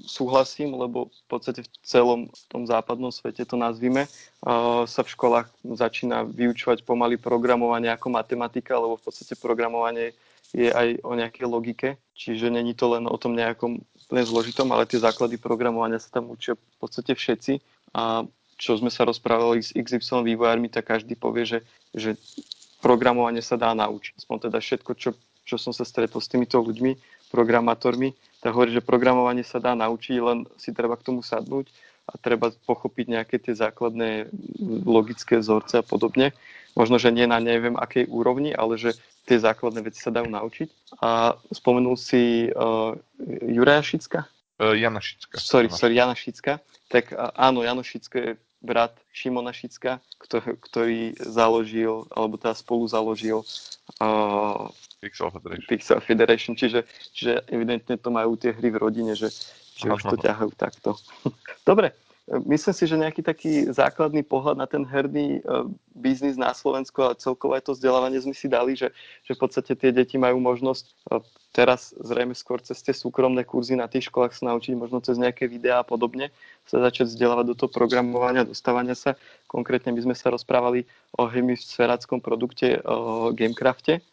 súhlasím, lebo v podstate v celom tom západnom svete to nazvime, o, sa v školách začína vyučovať pomaly programovanie ako matematika, lebo v podstate programovanie je aj o nejakej logike, čiže není to len o tom nejakom úplne zložitom, ale tie základy programovania sa tam učia v podstate všetci. A čo sme sa rozprávali s XY vývojármi, tak každý povie, že, že programovanie sa dá naučiť. Aspoň teda všetko, čo, čo som sa stretol s týmito ľuďmi, programátormi, tak hovorí, že programovanie sa dá naučiť, len si treba k tomu sadnúť a treba pochopiť nejaké tie základné logické vzorce a podobne. Možno, že nie na neviem akej úrovni, ale že tie základné veci sa dajú naučiť. A spomenul si uh, Juraja Šicka? Uh, Jana Šicka. Sorry, sorry, Jana Šicka. Tak uh, áno, Jano Šicko je brat Šimona Šicka, ktorý, založil, alebo teda spolu založil uh, Pixel Federation. Pixel Federation, čiže, čiže evidentne to majú tie hry v rodine, že, že už to ťahajú takto. [LAUGHS] Dobre, myslím si, že nejaký taký základný pohľad na ten herný biznis na Slovensku a celkovo aj to vzdelávanie sme si dali, že, že v podstate tie deti majú možnosť teraz zrejme skôr cez tie súkromné kurzy na tých školách sa naučiť, možno cez nejaké videá a podobne, sa začať vzdelávať do toho programovania, dostávania sa. Konkrétne my sme sa rozprávali o hemisféráckom produkte, o Gamecrafte.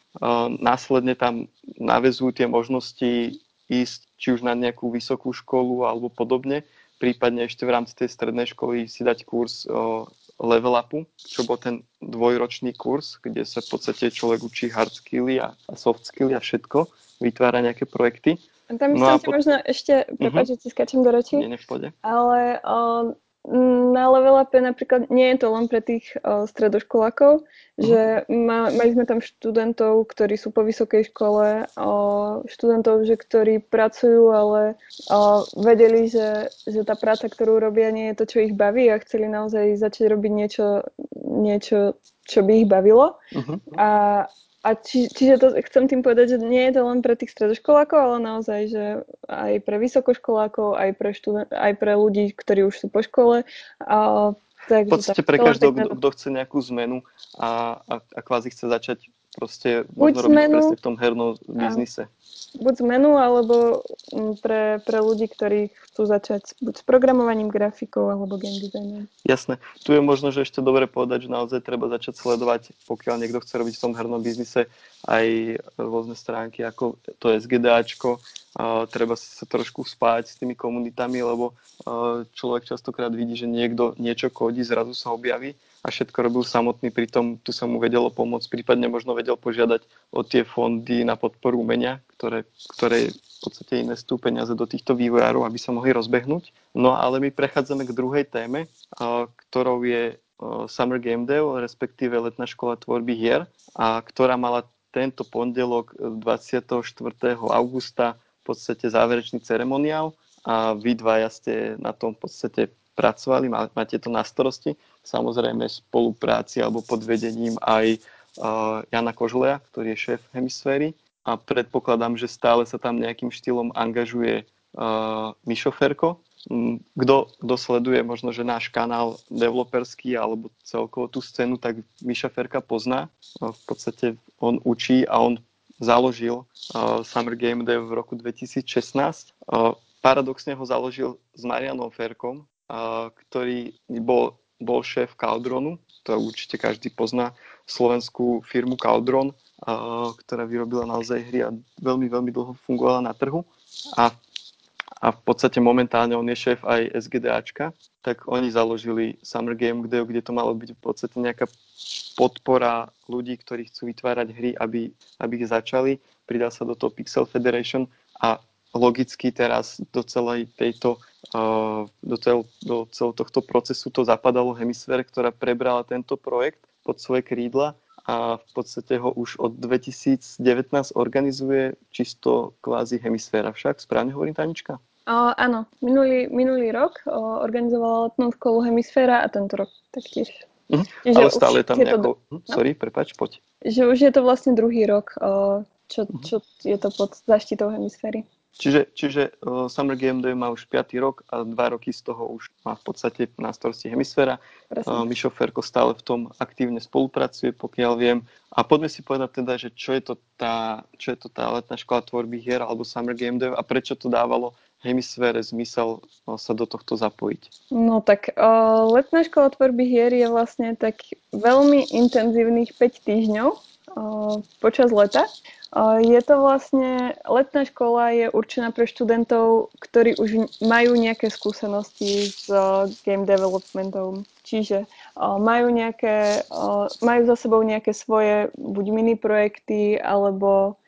Následne tam navezujú tie možnosti ísť či už na nejakú vysokú školu alebo podobne, prípadne ešte v rámci tej strednej školy si dať kurz level upu, čo bol ten dvojročný kurz, kde sa v podstate človek učí hard skilly a, a soft skilly a všetko vytvára nejaké projekty. Tam no som si pod... možno ešte, prepáč, uh-huh. že ti skáčem do reči, Nie, ale o, na level up napríklad nie je to len pre tých o, stredoškolákov, uh-huh. že ma, mali sme tam študentov, ktorí sú po vysokej škole, o, študentov, že ktorí pracujú, ale o, vedeli, že, že tá práca, ktorú robia, nie je to, čo ich baví a chceli naozaj začať robiť niečo, niečo čo by ich bavilo. Uh-huh. A, a či, čiže to chcem tým povedať, že nie je to len pre tých stredoškolákov, ale naozaj, že aj pre vysokoškolákov, aj pre, študent, aj pre ľudí, ktorí už sú po škole. A, tak, v podstate pre každého, kto, kto chce nejakú zmenu a, a, a kvázi chce začať proste možno robiť zmenu, v tom hernom biznise buď zmenu, alebo mm, pre, pre ľudí, ktorí chcú začať buď s programovaním, grafikou alebo game designom. Jasné. Tu je možno, že ešte dobre povedať, že naozaj treba začať sledovať, pokiaľ niekto chce robiť v tom hernom biznise, aj rôzne stránky ako to SGDAčko, uh, treba sa trošku spájať s tými komunitami, lebo uh, človek častokrát vidí, že niekto niečo kodí, zrazu sa objaví a všetko robil samotný, pritom tu sa mu vedelo pomôcť, prípadne možno vedel požiadať o tie fondy na podporu umenia, ktoré, ktoré v podstate investujú peniaze do týchto vývojárov, aby sa mohli rozbehnúť. No ale my prechádzame k druhej téme, ktorou je Summer Game Day, respektíve letná škola tvorby hier, a ktorá mala tento pondelok 24. augusta v podstate záverečný ceremoniál a vy dvaja ste na tom v podstate pracovali, máte to na starosti, samozrejme v spolupráci alebo pod vedením aj uh, Jana Kožleja, ktorý je šéf hemisféry a predpokladám, že stále sa tam nejakým štýlom angažuje uh, Mišo Ferko. Mm, kto, kto sleduje možno, že náš kanál developerský alebo celkovo tú scénu, tak Miša Ferka pozná. Uh, v podstate on učí a on založil Summer Game Day v roku 2016. Uh, paradoxne ho založil s Marianom Ferkom, ktorý bol, bol šéf Caldronu, to určite každý pozná, slovenskú firmu Caldron, ktorá vyrobila naozaj hry a veľmi, veľmi dlho fungovala na trhu. A, a v podstate momentálne on je šéf aj SGDAčka, tak oni založili Summer Game Day, kde to malo byť v podstate nejaká podpora ľudí, ktorí chcú vytvárať hry, aby, aby ich začali. Pridal sa do toho Pixel Federation a logicky teraz do celej tejto do, cel, do celého tohto procesu to zapadalo hemisfér, ktorá prebrala tento projekt pod svoje krídla a v podstate ho už od 2019 organizuje čisto kvázi hemisféra však. Správne hovorím, Tanička? O, áno, minulý, minulý rok o, organizovala letnú školu hemisféra a tento rok taktiež. Uh-huh. Ale stále tam nejako... To... Hm, sorry, no? prepač, poď. Že už je to vlastne druhý rok, o, čo, mhm. čo je to pod zaštitou hemisféry. Čiže, čiže uh, Summer Game Day má už 5. rok a 2 roky z toho už má v podstate na starosti hemisféra. Uh, Mišo Ferko stále v tom aktívne spolupracuje, pokiaľ viem. A poďme si povedať teda, že čo je to tá, čo je to tá letná škola tvorby hier alebo Summer Game Day a prečo to dávalo hemisfére zmysel sa do tohto zapojiť? No tak uh, letná škola tvorby hier je vlastne tak veľmi intenzívnych 5 týždňov uh, počas leta. Je to vlastne, letná škola je určená pre študentov, ktorí už majú nejaké skúsenosti s game developmentom. Čiže majú, nejaké, majú za sebou nejaké svoje buď mini projekty, alebo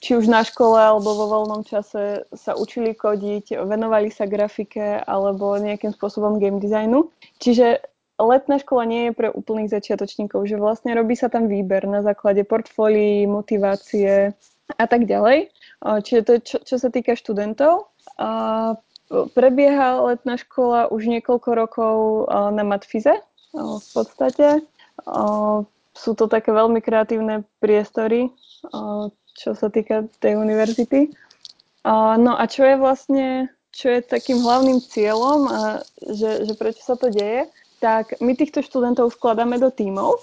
či už na škole alebo vo voľnom čase sa učili kodiť, venovali sa grafike alebo nejakým spôsobom game designu. Čiže letná škola nie je pre úplných začiatočníkov, že vlastne robí sa tam výber na základe portfólií, motivácie a tak ďalej. Čiže to je čo, čo sa týka študentov. A prebieha letná škola už niekoľko rokov na Matfize v podstate. Sú to také veľmi kreatívne priestory, čo sa týka tej univerzity. No a čo je vlastne čo je takým hlavným cieľom a že, že prečo sa to deje, tak my týchto študentov skladáme do tímov.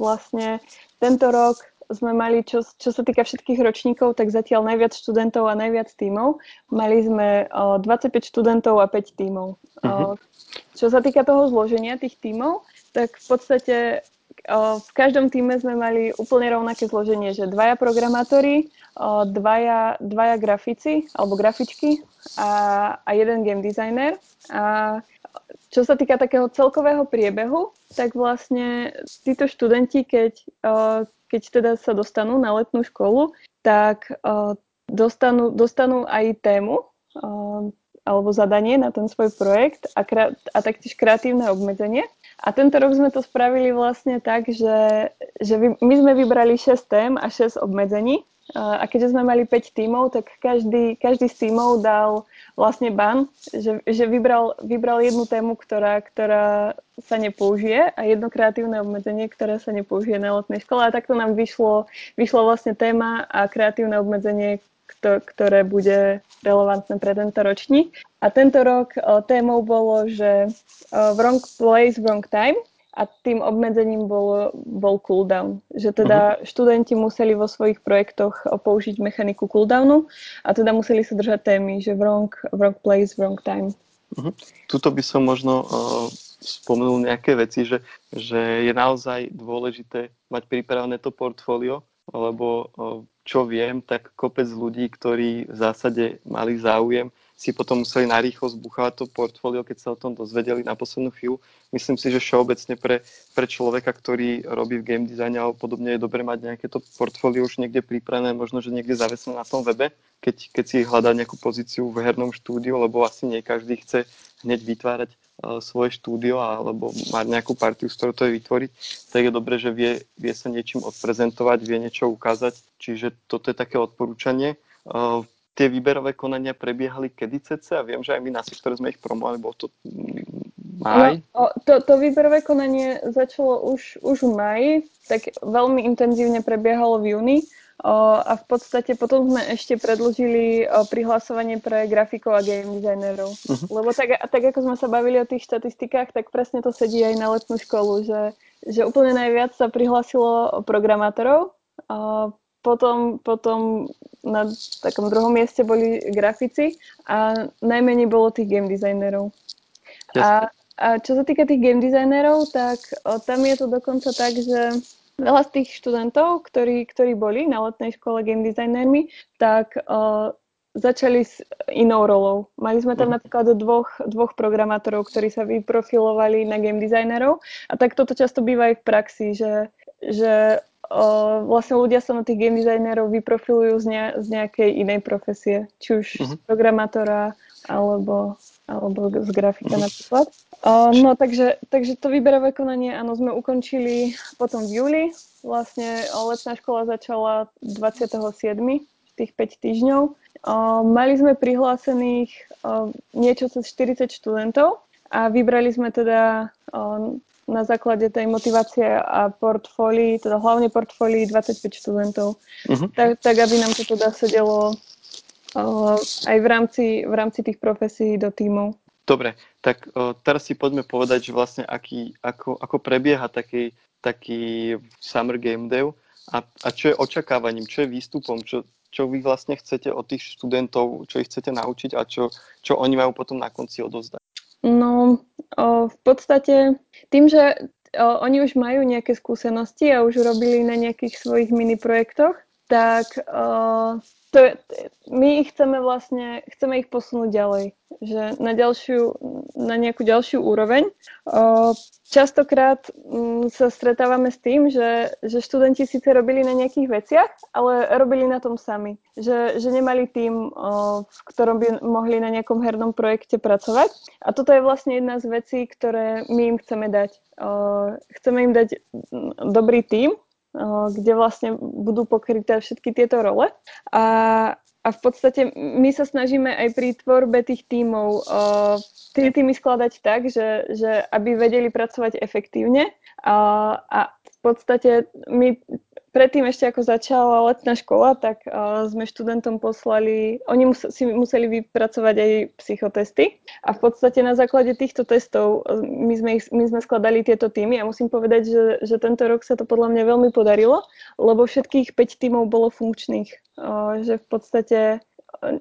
Vlastne tento rok sme mali, čo, čo sa týka všetkých ročníkov, tak zatiaľ najviac študentov a najviac tímov. Mali sme 25 študentov a 5 tímov. Uh-huh. Čo sa týka toho zloženia tých tímov, tak v podstate v každom týme sme mali úplne rovnaké zloženie, že dvaja programátori, dvaja, dvaja grafici alebo grafičky a, a jeden game designer. A čo sa týka takého celkového priebehu, tak vlastne títo študenti, keď, keď teda sa dostanú na letnú školu, tak dostanú, dostanú aj tému alebo zadanie na ten svoj projekt a, a taktiež kreatívne obmedzenie. A tento rok sme to spravili vlastne tak, že, že my sme vybrali 6 tém a 6 obmedzení. A keďže sme mali 5 tímov, tak každý, každý z tímov dal vlastne ban, že, že vybral, vybral jednu tému, ktorá, ktorá sa nepoužije a jedno kreatívne obmedzenie, ktoré sa nepoužije na letnej škole. A takto nám vyšlo, vyšlo vlastne téma a kreatívne obmedzenie, ktoré bude relevantné pre tento ročník. A tento rok témou bolo, že wrong place, wrong time a tým obmedzením bol, bol cooldown. Že teda uh-huh. študenti museli vo svojich projektoch použiť mechaniku cooldownu a teda museli sa držať témy, že wrong, wrong place, wrong time. Uh-huh. Tuto by som možno uh, spomenul nejaké veci, že, že je naozaj dôležité mať pripravené to portfólio, lebo uh, čo viem, tak kopec ľudí, ktorí v zásade mali záujem, si potom museli narýchlo zbuchávať to portfólio, keď sa o tom dozvedeli na poslednú chvíľu. Myslím si, že všeobecne pre, pre človeka, ktorý robí v game designe alebo podobne, je dobre mať nejaké to portfólio už niekde pripravené, možno, že niekde zavesené na tom webe, keď, keď si hľadá nejakú pozíciu v hernom štúdiu, lebo asi nie každý chce hneď vytvárať uh, svoje štúdio alebo mať nejakú partiu, z ktorou to je vytvoriť, tak je dobré, že vie, vie sa niečím odprezentovať, vie niečo ukázať. Čiže toto je také odporúčanie. Uh, tie výberové konania prebiehali kedy cece a viem, že aj my na sektore sme ich promovali, bolo to maj. No, to, to výberové konanie začalo už, už v maji, tak veľmi intenzívne prebiehalo v júni a v podstate potom sme ešte predlžili prihlasovanie pre grafikov a game designerov. Uh-huh. Lebo tak, tak ako sme sa bavili o tých štatistikách, tak presne to sedí aj na letnú školu, že, že úplne najviac sa prihlasilo programátorov, potom, potom na takom druhom mieste boli grafici a najmenej bolo tých game designerov. A, a čo sa týka tých game designerov, tak o, tam je to dokonca tak, že veľa z tých študentov, ktorí, ktorí boli na letnej škole game designermi, tak o, začali s inou rolou. Mali sme tam mhm. napríklad dvoch, dvoch programátorov, ktorí sa vyprofilovali na game designerov a tak toto často býva aj v praxi, že, že o, vlastne ľudia sa na tých game designerov vyprofilujú z, ne, z nejakej inej profesie, či už uh-huh. z programátora alebo, alebo z grafika uh-huh. napríklad. O, no takže, takže to výberové konanie, áno, sme ukončili potom v júli. Vlastne letná škola začala 27. tých 5 týždňov. O, mali sme prihlásených o, niečo cez 40 študentov a vybrali sme teda na základe tej motivácie a portfólií, teda hlavne portfólií 25 študentov, uh-huh. tak, tak aby nám to teda sedelo uh, aj v rámci, v rámci tých profesí do tímov. Dobre, tak uh, teraz si poďme povedať, že vlastne aký, ako, ako prebieha taký, taký Summer Game Dev a, a čo je očakávaním, čo je výstupom, čo, čo vy vlastne chcete od tých študentov, čo ich chcete naučiť a čo, čo oni majú potom na konci odozdať. No, o, v podstate tým, že o, oni už majú nejaké skúsenosti a už robili na nejakých svojich mini projektoch, tak o, to je, my ich chceme vlastne, chceme ich posunúť ďalej, že na ďalšiu, na nejakú ďalšiu úroveň. Častokrát mm, sa stretávame s tým, že, že študenti síce robili na nejakých veciach, ale robili na tom sami. Že, že nemali tým, v ktorom by mohli na nejakom hernom projekte pracovať. A toto je vlastne jedna z vecí, ktoré my im chceme dať. Chceme im dať mm, dobrý tým, kde vlastne budú pokryté všetky tieto role. A, a v podstate my sa snažíme aj pri tvorbe tých tímov tie týmy skladať tak, že, že aby vedeli pracovať efektívne. A, a v podstate my predtým ešte ako začala letná škola, tak uh, sme študentom poslali, oni mus, si museli vypracovať aj psychotesty a v podstate na základe týchto testov my sme, ich, my sme skladali tieto týmy a musím povedať, že, že tento rok sa to podľa mňa veľmi podarilo, lebo všetkých 5 týmov bolo funkčných, uh, že v podstate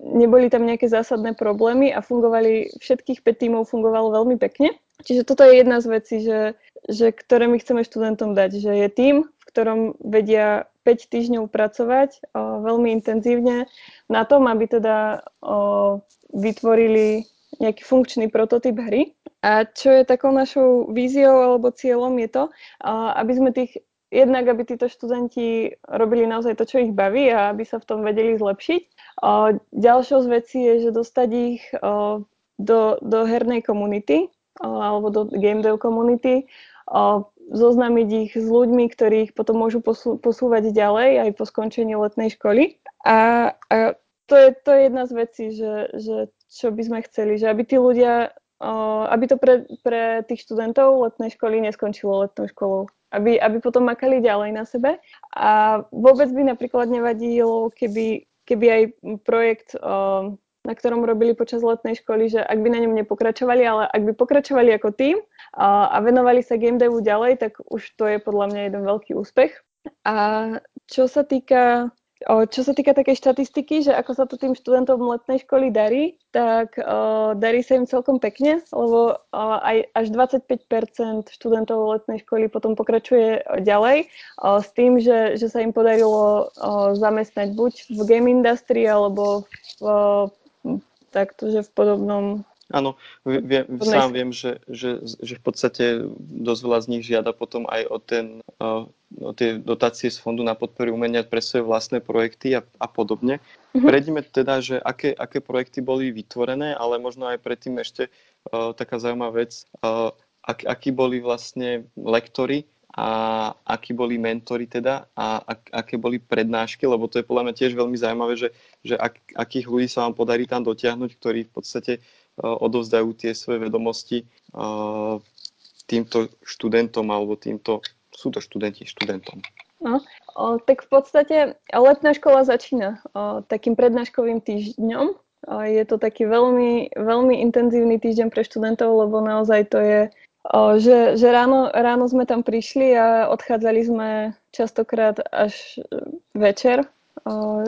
neboli tam nejaké zásadné problémy a fungovali, všetkých 5 tímov fungovalo veľmi pekne. Čiže toto je jedna z vecí, že, že ktoré my chceme študentom dať, že je tým, ktorom vedia 5 týždňov pracovať o, veľmi intenzívne na tom, aby teda o, vytvorili nejaký funkčný prototyp hry. A čo je takou našou víziou alebo cieľom je to, aby sme tých jednak, aby títo študenti robili naozaj to, čo ich baví a aby sa v tom vedeli zlepšiť. Ďalšou z vecí je, že dostať ich do, do hernej komunity alebo do game dev komunity, zoznámiť ich s ľuďmi, ktorí ich potom môžu posú, posúvať ďalej aj po skončení letnej školy. A, a to, je, to je jedna z vecí, že, že čo by sme chceli, že aby tí ľudia, aby to pre, pre tých študentov letnej školy neskončilo letnou školou. Aby, aby potom makali ďalej na sebe. A vôbec by napríklad nevadilo, keby, keby aj projekt na ktorom robili počas letnej školy, že ak by na ňom nepokračovali, ale ak by pokračovali ako tým a, a venovali sa game devu ďalej, tak už to je podľa mňa jeden veľký úspech. A čo sa týka čo sa týka takej štatistiky, že ako sa to tým študentom letnej školy darí, tak o, darí sa im celkom pekne, lebo o, aj až 25% študentov letnej školy potom pokračuje ďalej o, s tým, že, že sa im podarilo o, zamestnať buď v game industry alebo v, takto, že v podobnom Áno, viem, sám viem, že, že, že v podstate dosť veľa z nich žiada potom aj o, ten, o tie dotácie z Fondu na podporu umenia pre svoje vlastné projekty a, a podobne. Mm-hmm. Prejdime teda, že aké, aké projekty boli vytvorené, ale možno aj predtým ešte uh, taká zaujímavá vec, uh, ak, akí boli vlastne lektory a akí boli mentori teda a ak, aké boli prednášky, lebo to je podľa mňa tiež veľmi zaujímavé, že, že ak, akých ľudí sa vám podarí tam dotiahnuť, ktorí v podstate uh, odovzdajú tie svoje vedomosti uh, týmto študentom alebo týmto, sú to študenti študentom. No, o, tak v podstate letná škola začína o, takým prednáškovým týždňom. O, je to taký veľmi, veľmi intenzívny týždeň pre študentov, lebo naozaj to je O, že, že ráno, ráno sme tam prišli a odchádzali sme častokrát až e, večer. O,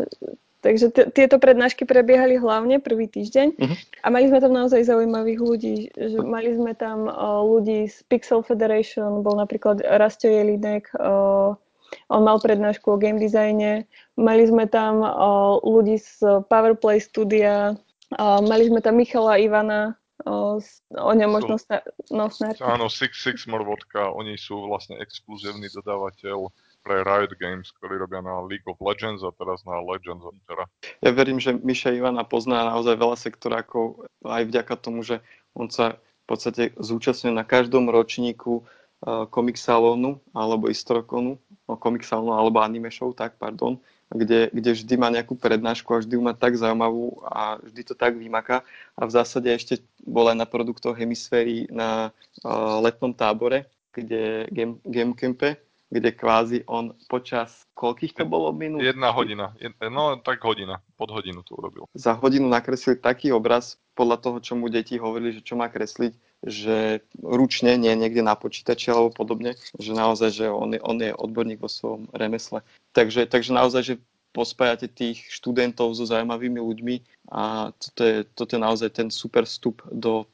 takže t- tieto prednášky prebiehali hlavne prvý týždeň uh-huh. a mali sme tam naozaj zaujímavých ľudí. Že mali sme tam o, ľudí z Pixel Federation, bol napríklad Rasto Jelinek, o, on mal prednášku o game designe. Mali sme tam o, ľudí z Powerplay studia, o, mali sme tam Michala Ivana, o, o ňom možno sna- no. Áno, Six Sigmar vodka, oni sú vlastne exkluzívny dodávateľ pre Riot Games, ktorí robia na League of Legends a teraz na Legends of Terra. Ja verím, že Miša Ivana pozná naozaj veľa sektorákov aj vďaka tomu, že on sa v podstate zúčastňuje na každom ročníku Comic Salonu alebo Istrokonu, no, Salonu alebo Anime Show, tak pardon, kde, kde vždy má nejakú prednášku a vždy ju má tak zaujímavú a vždy to tak vymaká. A v zásade ešte bol aj na produktoch hemisféry na uh, letnom tábore, kde Game, Game Campe, kde kvázi on počas, koľkých to bolo minút? Jedna hodina, no tak hodina, pod hodinu to urobil. Za hodinu nakreslil taký obraz podľa toho, čo mu deti hovorili, že čo má kresliť, že ručne, nie niekde na počítači alebo podobne, že naozaj, že on je, on je odborník vo svojom remesle. Takže, takže naozaj, že pospájate tých študentov so zaujímavými ľuďmi a toto je, toto je naozaj ten super vstup do,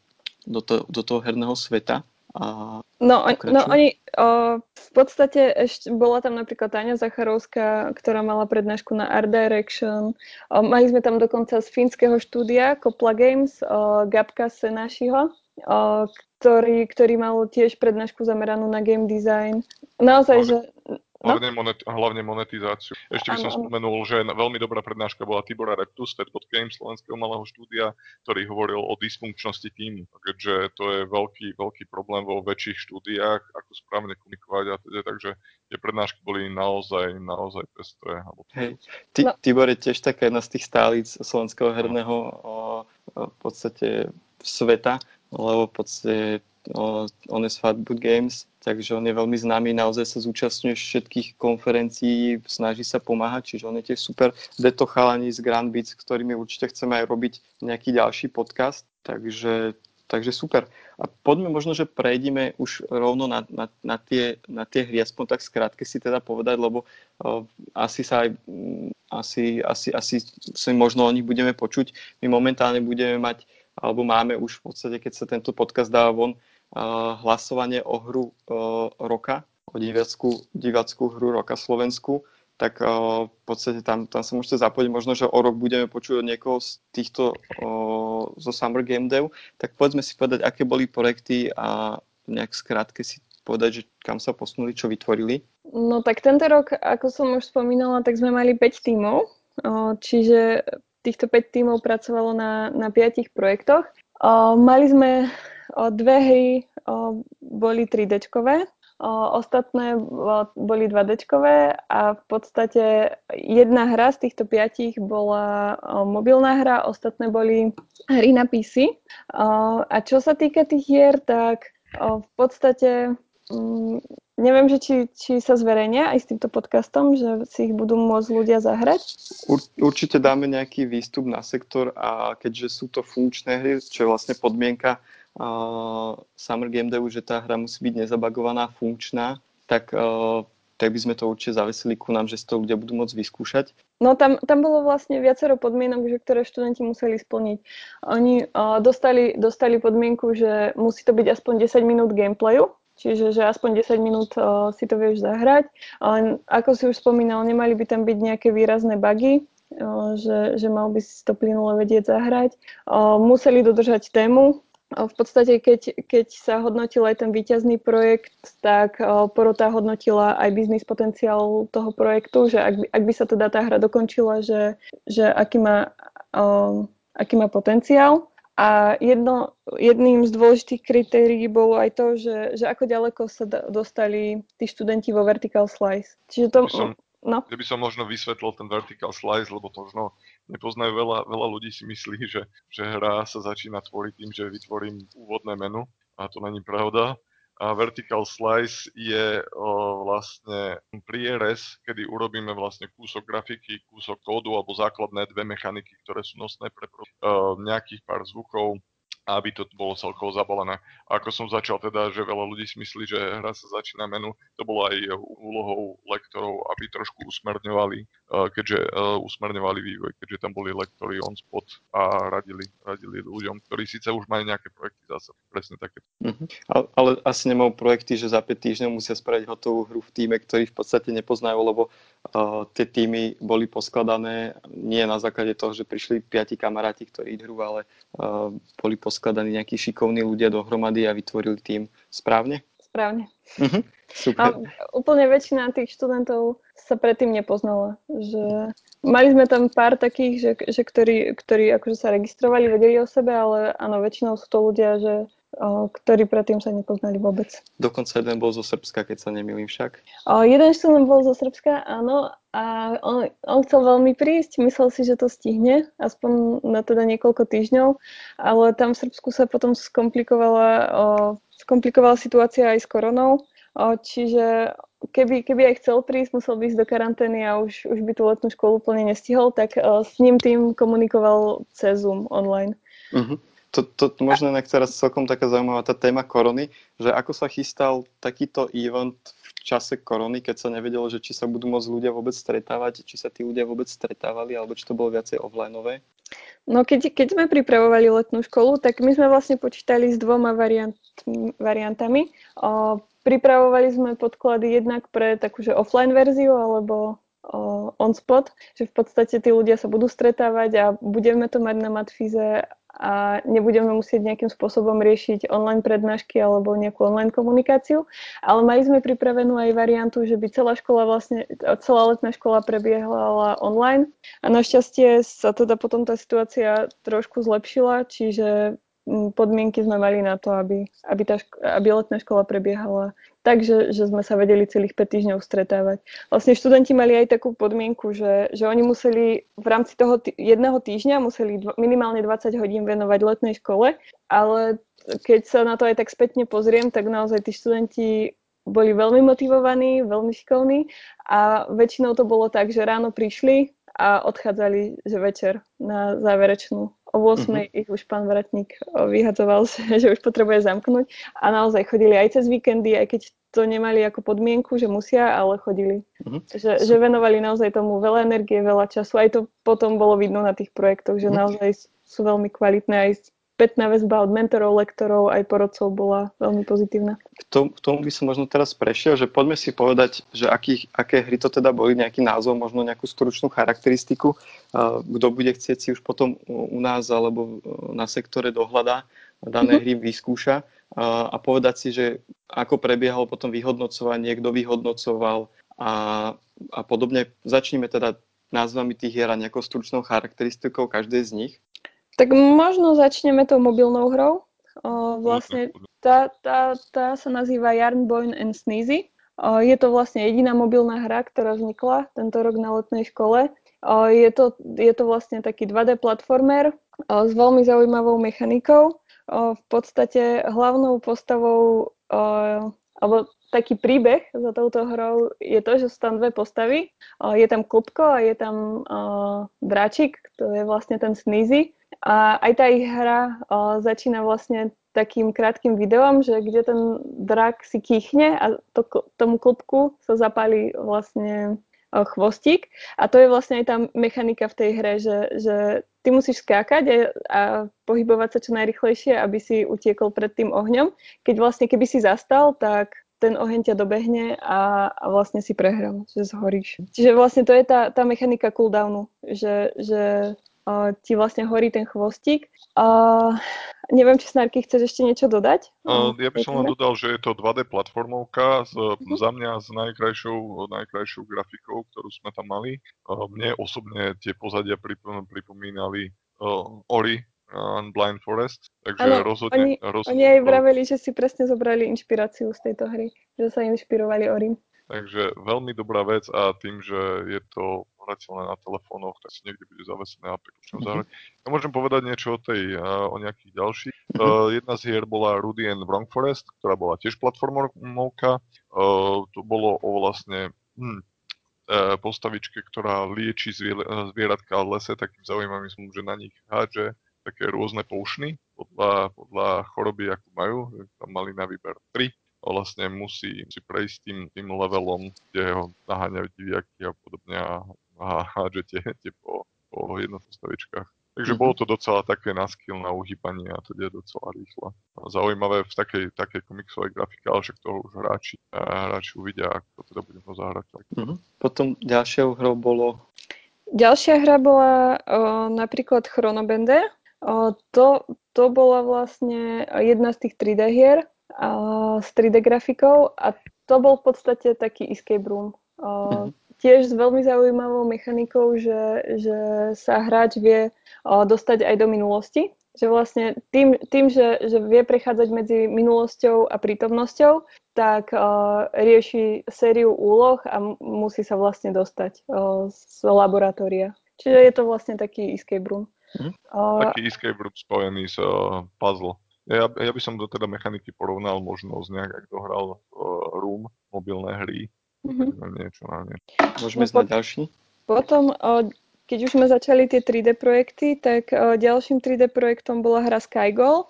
do, to, do toho herného sveta. A no, on, no oni o, v podstate ešte bola tam napríklad Táňa Zacharovská, ktorá mala prednášku na Art Direction. O, mali sme tam dokonca z fínskeho štúdia Kopla Games, o, Gabka Senášiho, o, ktorý, ktorý mal tiež prednášku zameranú na game design. Naozaj, že No? Hlavne, monet, hlavne monetizáciu. Ešte by som ano. spomenul, že veľmi dobrá prednáška bola Tibora Reptus, Fedbot Games Slovenského malého štúdia, ktorý hovoril o dysfunkčnosti týmu. Takže to je veľký, veľký problém vo väčších štúdiách, ako správne komunikovať a teda, takže tie prednášky boli naozaj, naozaj pestré. Hej. Ty, no. Tibor je tiež taká jedna z tých stálic slovenského herného o, o, v podstate sveta, lebo v podstate Honest Fatboot Games, takže on je veľmi známy, naozaj sa zúčastňuje všetkých konferencií, snaží sa pomáhať, čiže on je tiež super. Deto chalani z Grand Beats, s ktorými určite chceme aj robiť nejaký ďalší podcast, takže, takže super. A poďme možno, že prejdeme už rovno na, na, na, tie, na tie hry, aspoň tak skrátke si teda povedať, lebo uh, asi sa aj, asi, asi, asi si možno o nich budeme počuť. My momentálne budeme mať alebo máme už v podstate, keď sa tento podcast dáva von, hlasovanie o hru roka, o diváckú, diváckú hru roka Slovensku, tak v podstate tam, tam sa môžete zapojiť. Možno, že o rok budeme počuť od niekoho z týchto zo Summer Game Dev. Tak poďme si povedať, aké boli projekty a nejak skrátke si povedať, že kam sa posunuli, čo vytvorili. No tak tento rok, ako som už spomínala, tak sme mali 5 tímov, čiže týchto 5 tímov pracovalo na, na 5 projektoch. O, mali sme o, dve hry, o, boli 3D-čkové, ostatné boli 2D-čkové a v podstate jedna hra z týchto piatich bola mobilná hra, ostatné boli hry na PC. A čo sa týka tých hier, tak v podstate Neviem, že či, či sa zverejnia aj s týmto podcastom, že si ich budú môcť ľudia zahrať? Ur, určite dáme nejaký výstup na sektor a keďže sú to funkčné hry, čo je vlastne podmienka uh, Summer Game Devu, že tá hra musí byť nezabagovaná, funkčná, tak, uh, tak by sme to určite zavesili ku nám, že si to ľudia budú môcť vyskúšať. No tam, tam bolo vlastne viacero podmienok, že ktoré študenti museli splniť. Oni uh, dostali, dostali podmienku, že musí to byť aspoň 10 minút gameplayu, čiže že aspoň 10 minút uh, si to vieš zahrať. Uh, ako si už spomínal, nemali by tam byť nejaké výrazné bugy, uh, že, že mal by si to plynule vedieť zahrať. Uh, museli dodržať tému. Uh, v podstate, keď, keď sa hodnotil aj ten výťazný projekt, tak uh, porota hodnotila aj biznis potenciál toho projektu, že ak by, ak by sa teda tá hra dokončila, že, že aký má uh, aký má potenciál. A jedno, jedným z dôležitých kritérií bolo aj to, že, že ako ďaleko sa dostali tí študenti vo vertical slice. Čiže to... By som, no. by som možno vysvetlil ten vertical slice, lebo to možno nepoznajú veľa, veľa ľudí si myslí, že, že hra sa začína tvoriť tým, že vytvorím úvodné menu a to není pravda. A vertical slice je o, vlastne prierez, kedy urobíme vlastne kúsok grafiky, kúsok kódu alebo základné dve mechaniky, ktoré sú nosné pre o, nejakých pár zvukov, aby to bolo celkovo zabalené. A ako som začal teda, že veľa ľudí si myslí, že hra sa začína menu, to bolo aj úlohou lektorov, aby trošku usmerňovali, eh, keďže uh, usmerňovali vývoj, keďže tam boli lektory on spot a radili, radili ľuďom, ktorí síce už majú nejaké projekty zase, presne také. Uh-huh. Ale, ale asi nemajú projekty, že za 5 týždňov musia spraviť hotovú hru v týme, ktorý v podstate nepoznajú, lebo tie týmy boli poskladané nie na základe toho, že prišli piati kamaráti, ktorí hru, ale boli poskladaní nejakí šikovní ľudia dohromady a vytvorili tým. Správne? Správne. Uh-huh. Super. A úplne väčšina tých študentov sa predtým nepoznala. Že mali sme tam pár takých, že, že ktorí, ktorí akože sa registrovali, vedeli o sebe, ale áno, väčšinou sú to ľudia, že ktorí predtým sa nepoznali vôbec. Dokonca jeden bol zo Srbska, keď sa nemýlim však. O, jeden študent bol zo Srbska, áno, a on, on chcel veľmi prísť, myslel si, že to stihne, aspoň na teda niekoľko týždňov, ale tam v Srbsku sa potom skomplikovala, o, skomplikovala situácia aj s koronou, o, čiže keby, keby aj chcel prísť, musel by ísť do karantény a už, už by tú letnú školu úplne nestihol, tak o, s ním tým komunikoval cez Zoom online. Uh-huh to, to možno inak teraz celkom taká zaujímavá tá téma korony, že ako sa chystal takýto event v čase korony, keď sa nevedelo, že či sa budú môcť ľudia vôbec stretávať, či sa tí ľudia vôbec stretávali, alebo či to bolo viacej offlineové? No keď, keď sme pripravovali letnú školu, tak my sme vlastne počítali s dvoma variant, variantami. O, pripravovali sme podklady jednak pre takúže offline verziu, alebo on spot, že v podstate tí ľudia sa budú stretávať a budeme to mať na Matfize a nebudeme musieť nejakým spôsobom riešiť online prednášky alebo nejakú online komunikáciu, ale mali sme pripravenú aj variantu, že by celá škola vlastne, celá letná škola prebiehala online. A našťastie sa teda potom tá situácia trošku zlepšila, čiže podmienky sme mali na to, aby, aby, tá ško- aby letná škola prebiehala tak, že, že sme sa vedeli celých 5 týždňov stretávať. Vlastne študenti mali aj takú podmienku, že, že oni museli v rámci toho tý, jedného týždňa museli dv- minimálne 20 hodín venovať letnej škole, ale keď sa na to aj tak spätne pozriem, tak naozaj tí študenti boli veľmi motivovaní, veľmi šikovní a väčšinou to bolo tak, že ráno prišli a odchádzali že večer na záverečnú O 8 uh-huh. ich už pán Vratník vyhadzoval, [LAUGHS] že už potrebuje zamknúť a naozaj chodili aj cez víkendy, aj keď to nemali ako podmienku, že musia, ale chodili. Uh-huh. Že, že venovali naozaj tomu veľa energie, veľa času. Aj to potom bolo vidno na tých projektoch, že uh-huh. naozaj sú veľmi kvalitné aj spätná väzba od mentorov, lektorov aj porodcov bola veľmi pozitívna. K tomu, k tomu by som možno teraz prešiel, že poďme si povedať, že aký, aké hry to teda boli, nejaký názov, možno nejakú stručnú charakteristiku, kto bude chcieť si už potom u nás alebo na sektore dohľadá dané mm-hmm. hry vyskúša a povedať si, že ako prebiehalo potom vyhodnocovanie, kto vyhodnocoval a, a podobne. Začneme teda názvami tých hier a nejakou stručnou charakteristikou každej z nich. Tak možno začneme tou mobilnou hrou. O, vlastne tá, tá, tá sa nazýva Yarnboin and Sneezy. O, je to vlastne jediná mobilná hra, ktorá vznikla tento rok na letnej škole. O, je, to, je to vlastne taký 2D platformer o, s veľmi zaujímavou mechanikou. O, v podstate hlavnou postavou, o, alebo taký príbeh za touto hrou je to, že sú tam dve postavy. O, je tam klubko a je tam o, dráčik, to je vlastne ten Sneezy. A aj tá ich hra o, začína vlastne takým krátkým videom, že kde ten drak si kýchne a to, tomu klubku sa zapálí vlastne o, chvostík. A to je vlastne aj tá mechanika v tej hre, že, že ty musíš skákať a, a pohybovať sa čo najrychlejšie, aby si utiekol pred tým ohňom. Keď vlastne, keby si zastal, tak ten oheň ťa dobehne a, a vlastne si prehral, že zhoríš. Čiže vlastne to je tá, tá mechanika cooldownu, že, že ti vlastne horí ten chvostík. Uh, neviem, či Snarky chceš ešte niečo dodať? Uh, ja by som len dodal, že je to 2D platformovka z, uh-huh. za mňa s najkrajšou, najkrajšou grafikou, ktorú sme tam mali. Uh, mne osobne tie pozadia prip- pripomínali uh, Ori uh, Blind Forest, takže ano, rozhodne, oni, rozhodne... Oni aj vraveli, že si presne zobrali inšpiráciu z tejto hry, že sa inšpirovali Ori. Takže veľmi dobrá vec a tým, že je to hrateľné na telefónoch, tak si niekde bude zavesené aplikačné mm-hmm. zahrať. Ja môžem povedať niečo o tej, o nejakých ďalších. Mm-hmm. Uh, jedna z hier bola Rudy and Wrong Forest, ktorá bola tiež platformovka. Uh, to bolo o vlastne hm, postavičke, ktorá lieči zvieratka v lese takým zaujímavým som, že na nich hádže také rôzne poušny podľa, podľa choroby, akú majú. Tam mali na výber 3 vlastne musí si prejsť tým, tým levelom, kde ho naháňajú diviaky a podobne a, a hádžete tie po, po jednotlivostavičkách. Takže mm-hmm. bolo to docela také na skill, na uhýbanie a to je docela rýchle. Zaujímavé v takej, takej komiksovej grafike, ale však toho už hráči, hráči uvidia, ako to teda budeme zahrať. Mm-hmm. Potom ďalšou hrou bolo... Ďalšia hra bola o, napríklad Chronobender. O, to, to bola vlastne jedna z tých 3D hier, s 3D grafikou a to bol v podstate taký escape room. Uh, tiež s veľmi zaujímavou mechanikou, že, že sa hráč vie dostať aj do minulosti. Že vlastne tým, tým že, že vie prechádzať medzi minulosťou a prítomnosťou, tak uh, rieši sériu úloh a musí sa vlastne dostať uh, z laboratória. Čiže je to vlastne taký escape room. Uh, taký escape room spojený s uh, puzzle. Ja, ja by som do teda mechaniky porovnal možno z nejak, ak dohral uh, Room, mobilné hry, mm-hmm. niečo na ne. Môžeme no, po, ďalší? Potom, keď už sme začali tie 3D projekty, tak ďalším 3D projektom bola hra Skygol,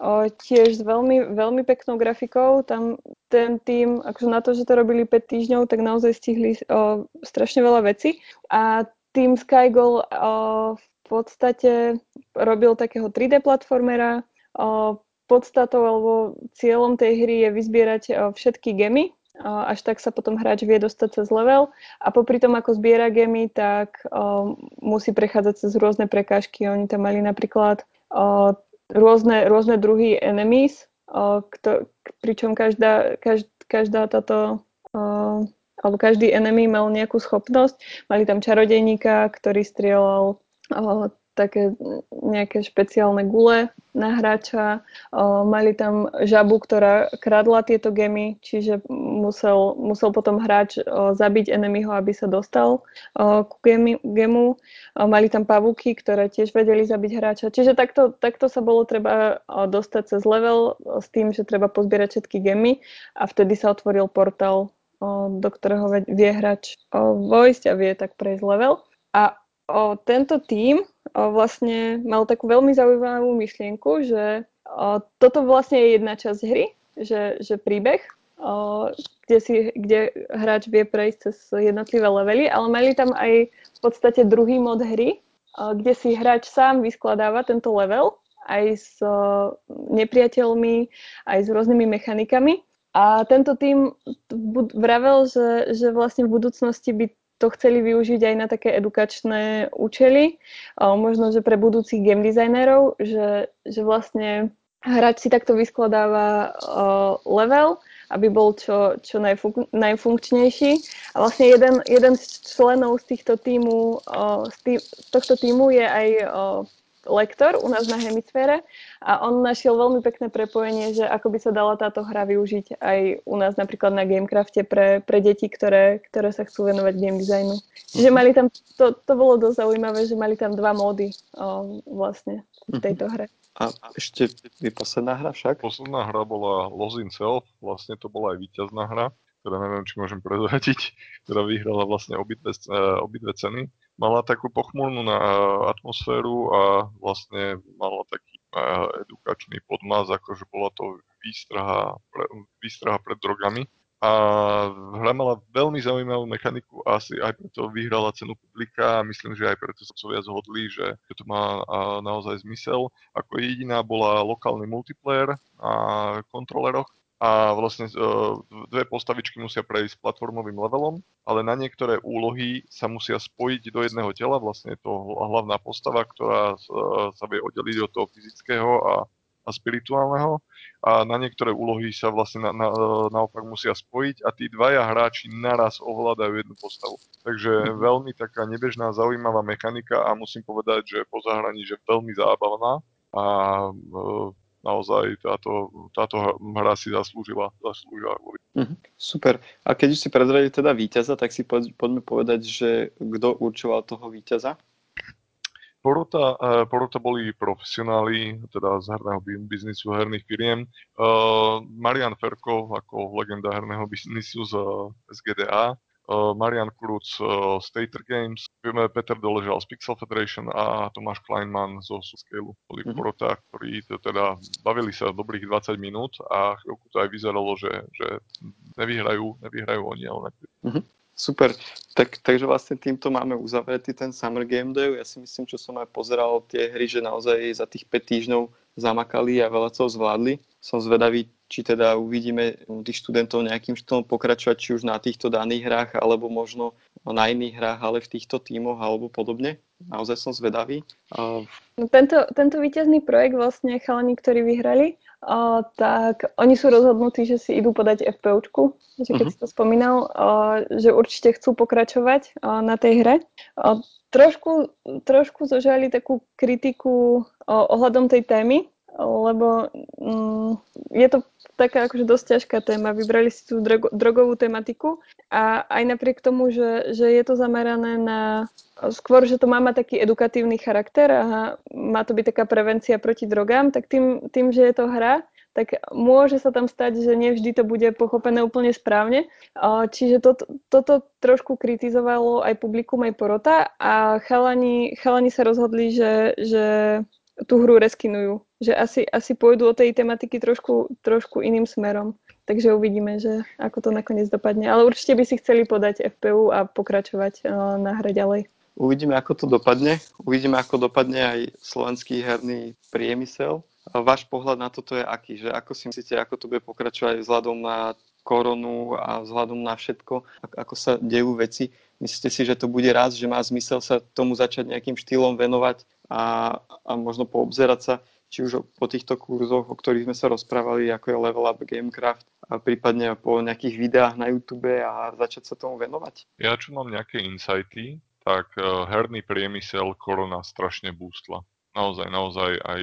uh, tiež s veľmi, veľmi peknou grafikou. Tam ten tým, akože na to, že to robili 5 týždňov, tak naozaj stihli strašne veľa vecí. A tým Skygol uh, v podstate robil takého 3D platformera, podstatou alebo cieľom tej hry je vyzbierať všetky gemy, až tak sa potom hráč vie dostať cez level a popri tom, ako zbiera gemy, tak musí prechádzať cez rôzne prekážky. Oni tam mali napríklad rôzne, rôzne druhy enemies, kto, pričom každá, každá, táto alebo každý enemy mal nejakú schopnosť. Mali tam čarodejníka, ktorý strieľal také nejaké špeciálne gule na hráča. Mali tam žabu, ktorá kradla tieto gemy, čiže musel, musel potom hráč zabiť enemyho, aby sa dostal ku gemu. Mali tam pavúky, ktoré tiež vedeli zabiť hráča. Čiže takto, takto sa bolo treba dostať cez level s tým, že treba pozbierať všetky gemy a vtedy sa otvoril portál do ktorého vie hráč vojsť a vie tak prejsť level. A o, tento tím vlastne mal takú veľmi zaujímavú myšlienku, že toto vlastne je jedna časť hry, že, že príbeh, kde, si, kde hráč vie prejsť cez jednotlivé levely, ale mali tam aj v podstate druhý mod hry, kde si hráč sám vyskladáva tento level aj s nepriateľmi, aj s rôznymi mechanikami. A tento tým vravel, že, že vlastne v budúcnosti by to chceli využiť aj na také edukačné účely, možno, že pre budúcich game designérov, že, že vlastne hráč si takto vyskladáva level, aby bol čo, čo najfunk- najfunkčnejší. A vlastne jeden, jeden z členov z týchto týmu, z, tý, z tohto týmu je aj lektor u nás na hemisfére a on našiel veľmi pekné prepojenie, že ako by sa dala táto hra využiť aj u nás napríklad na Gamecrafte pre, pre deti, ktoré, ktoré sa chcú venovať game designu. Čiže mali tam, to, to bolo dosť zaujímavé, že mali tam dva módy o, vlastne v mhm. tejto hre. A ešte je posledná hra však? Posledná hra bola Lost in Self, vlastne to bola aj víťazná hra, ktorá neviem, či môžem prezradiť, ktorá vyhrala vlastne obidve, uh, obidve ceny mala takú pochmúrnu na atmosféru a vlastne mala taký edukačný podmaz, akože bola to výstraha, výstraha pred drogami. A hra mala veľmi zaujímavú mechaniku a asi aj preto vyhrala cenu publika a myslím, že aj preto sa viac zhodli, že to má naozaj zmysel. Ako jediná bola lokálny multiplayer na kontroleroch, a vlastne e, dve postavičky musia prejsť platformovým levelom, ale na niektoré úlohy sa musia spojiť do jedného tela, vlastne je to hlavná postava, ktorá e, sa vie oddeliť od toho fyzického a, a spirituálneho a na niektoré úlohy sa vlastne na, na, naopak musia spojiť a tí dvaja hráči naraz ovládajú jednu postavu. Takže mm-hmm. veľmi taká nebežná, zaujímavá mechanika a musím povedať, že po zahrani, že veľmi zábavná a e, naozaj táto, táto hra si zaslúžila. zaslúžila. Mm-hmm. Super. A keď už si prezradili teda víťaza, tak si poďme povedať, že kto určoval toho víťaza? Porota, uh, porota boli profesionáli, teda z herného biznisu, herných firiem. Uh, Marian Ferkov ako legenda herného biznisu z SGDA, uh, Marian Kruc uh, z Tater Games, Peter Doležal z Pixel Federation a Tomáš Kleinman zo Scale. Boli mm-hmm. porota, ktorí to teda bavili sa dobrých 20 minút a chvíľku to aj vyzeralo, že, že nevyhrajú, nevyhrajú oni, ale mm-hmm. Super, tak, takže vlastne týmto máme uzavretý ten Summer Game Day. Ja si myslím, čo som aj pozeral tie hry, že naozaj za tých 5 týždňov zamakali a veľa toho zvládli. Som zvedavý, či teda uvidíme tých študentov nejakým štýlom pokračovať, či už na týchto daných hrách, alebo možno na iných hrách, ale v týchto tímoch alebo podobne. Naozaj som zvedavý. No tento, tento víťazný projekt vlastne chalani, ktorí vyhrali, o, tak oni sú rozhodnutí, že si idú podať FPUčku, že keď uh-huh. si to spomínal, o, že určite chcú pokračovať o, na tej hre. O, trošku, trošku zožali takú kritiku o, ohľadom tej témy, lebo mm, je to taká akože dosť ťažká téma. Vybrali si tú drogo, drogovú tematiku a aj napriek tomu, že, že je to zamerané na skôr, že to má mať taký edukatívny charakter a má to byť taká prevencia proti drogám, tak tým, tým že je to hra, tak môže sa tam stať, že nevždy to bude pochopené úplne správne. Čiže to, toto trošku kritizovalo aj publikum, aj porota a chalani, chalani sa rozhodli, že, že tú hru reskinujú. Že asi, asi pôjdu o tej tematiky trošku, trošku iným smerom. Takže uvidíme, že ako to nakoniec dopadne. Ale určite by si chceli podať FPU a pokračovať uh, na hre ďalej. Uvidíme, ako to dopadne. Uvidíme, ako dopadne aj slovenský herný priemysel. A váš pohľad na toto je aký? Že ako si myslíte, ako to bude pokračovať vzhľadom na koronu a vzhľadom na všetko, ako sa dejú veci? Myslíte si, že to bude raz, že má zmysel sa tomu začať nejakým štýlom venovať a, a možno poobzerať sa, či už po týchto kurzoch, o ktorých sme sa rozprávali, ako je Level Up Gamecraft, a prípadne po nejakých videách na YouTube a začať sa tomu venovať? Ja čo mám nejaké insighty, tak uh, herný priemysel korona strašne boostla. Naozaj, naozaj aj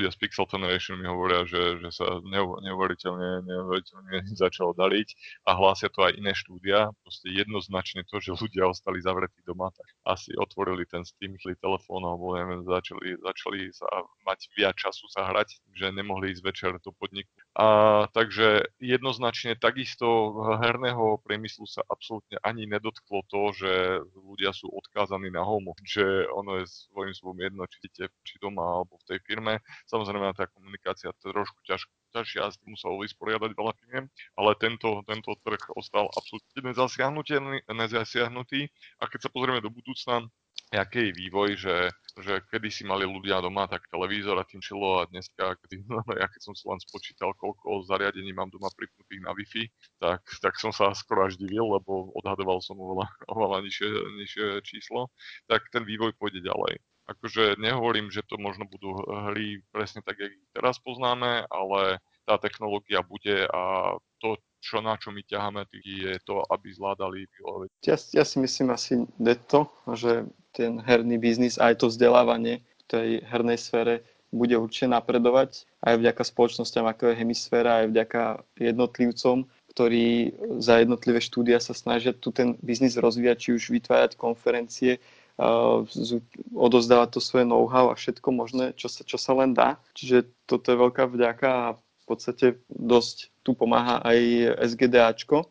ľudia z Pixel Generation mi hovoria, že, že sa neuveriteľne, neuveriteľne [LAUGHS] začalo dariť a hlásia to aj iné štúdia. Proste jednoznačne to, že ľudia ostali zavretí doma, tak asi otvorili ten Steam, telefón alebo neviem, začali, začali sa mať viac času sa hrať, že nemohli ísť večer do podniku. A takže jednoznačne takisto herného priemyslu sa absolútne ani nedotklo to, že ľudia sú odkázaní na home, že ono je svojím spôsobom jedno, či či doma alebo v tej firme. Samozrejme tá komunikácia trošku ťažko ťažšie a s tým musel vysporiadať veľa firiem, ale tento, tento trh ostal absolútne nezasiahnutý a keď sa pozrieme do budúcna, aký je vývoj, že, že kedy si mali ľudia doma tak televízor a tým čilo a dneska, kedy, no, ja keď som si len spočítal, koľko zariadení mám doma pripnutých na Wi-Fi, tak, tak som sa skoro až divil, lebo odhadoval som oveľa, oveľa nižšie, nižšie číslo, tak ten vývoj pôjde ďalej. Akože nehovorím, že to možno budú hry presne tak, jak ich teraz poznáme, ale tá technológia bude a to, čo na čo my ťaháme, je to, aby zvládali vyloviť. Ja, ja si myslím asi to, že ten herný biznis aj to vzdelávanie v tej hernej sfére bude určite napredovať aj vďaka spoločnosťam ako je hemisféra, aj vďaka jednotlivcom, ktorí za jednotlivé štúdia sa snažia tu ten biznis rozvíjať, či už vytvárať konferencie, odozdávať to svoje know-how a všetko možné, čo sa, čo sa len dá. Čiže toto je veľká vďaka a v podstate dosť tu pomáha aj SGDAčko,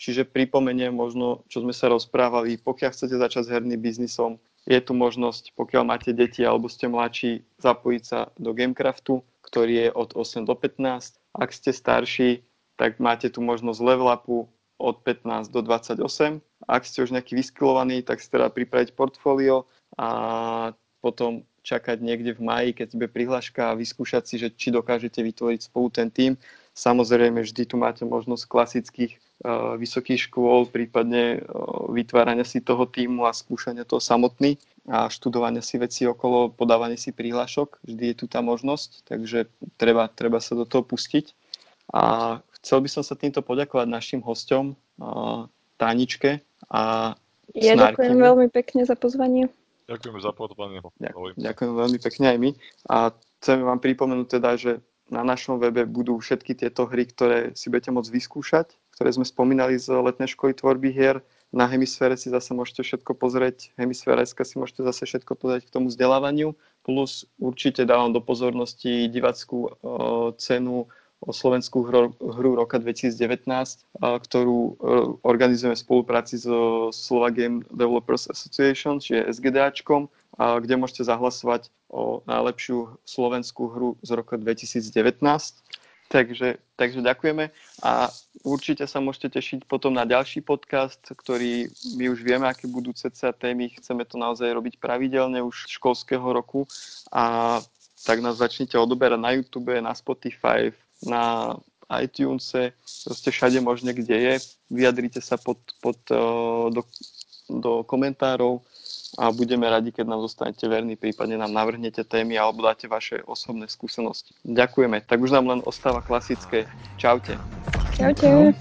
Čiže pripomeniem možno, čo sme sa rozprávali, pokiaľ chcete začať s herným biznisom, je tu možnosť, pokiaľ máte deti alebo ste mladší, zapojiť sa do Gamecraftu, ktorý je od 8 do 15. Ak ste starší, tak máte tu možnosť level upu od 15 do 28. Ak ste už nejaký vyskilovaný, tak si teda pripraviť portfólio a potom čakať niekde v maji, keď bude prihláška a vyskúšať si, že či dokážete vytvoriť spolu ten tým. Samozrejme, vždy tu máte možnosť klasických uh, vysokých škôl, prípadne uh, vytvárania si toho týmu a skúšania toho samotný a študovania si veci okolo, podávania si prihlášok. Vždy je tu tá možnosť, takže treba, treba sa do toho pustiť. A chcel by som sa týmto poďakovať našim hosťom, uh, Táničke a Ja ďakujem veľmi pekne za pozvanie. Ďakujeme za pozvanie. Ďakujem veľmi pekne aj my. A chcem vám pripomenúť teda, že na našom webe budú všetky tieto hry, ktoré si budete môcť vyskúšať, ktoré sme spomínali z letnej školy tvorby hier. Na hemisfére si zase môžete všetko pozrieť, hemisféra si môžete zase všetko pozrieť k tomu vzdelávaniu, plus určite dávam do pozornosti divackú uh, cenu o slovenskú hru, hru roka 2019, uh, ktorú uh, organizujeme v spolupráci so Slovak Game Developers Association, čiže SGDAčkom kde môžete zahlasovať o najlepšiu slovenskú hru z roku 2019. Takže, takže ďakujeme a určite sa môžete tešiť potom na ďalší podcast, ktorý my už vieme, aké budú cca témy. Chceme to naozaj robiť pravidelne už školského roku a tak nás začnite odoberať na YouTube, na Spotify, na iTunes, proste všade možne, kde je. Vyjadrite sa pod, pod, do, do komentárov a budeme radi, keď nám zostanete verní, prípadne nám navrhnete témy alebo dáte vaše osobné skúsenosti. Ďakujeme. Tak už nám len ostáva klasické. Čaute. Čaute.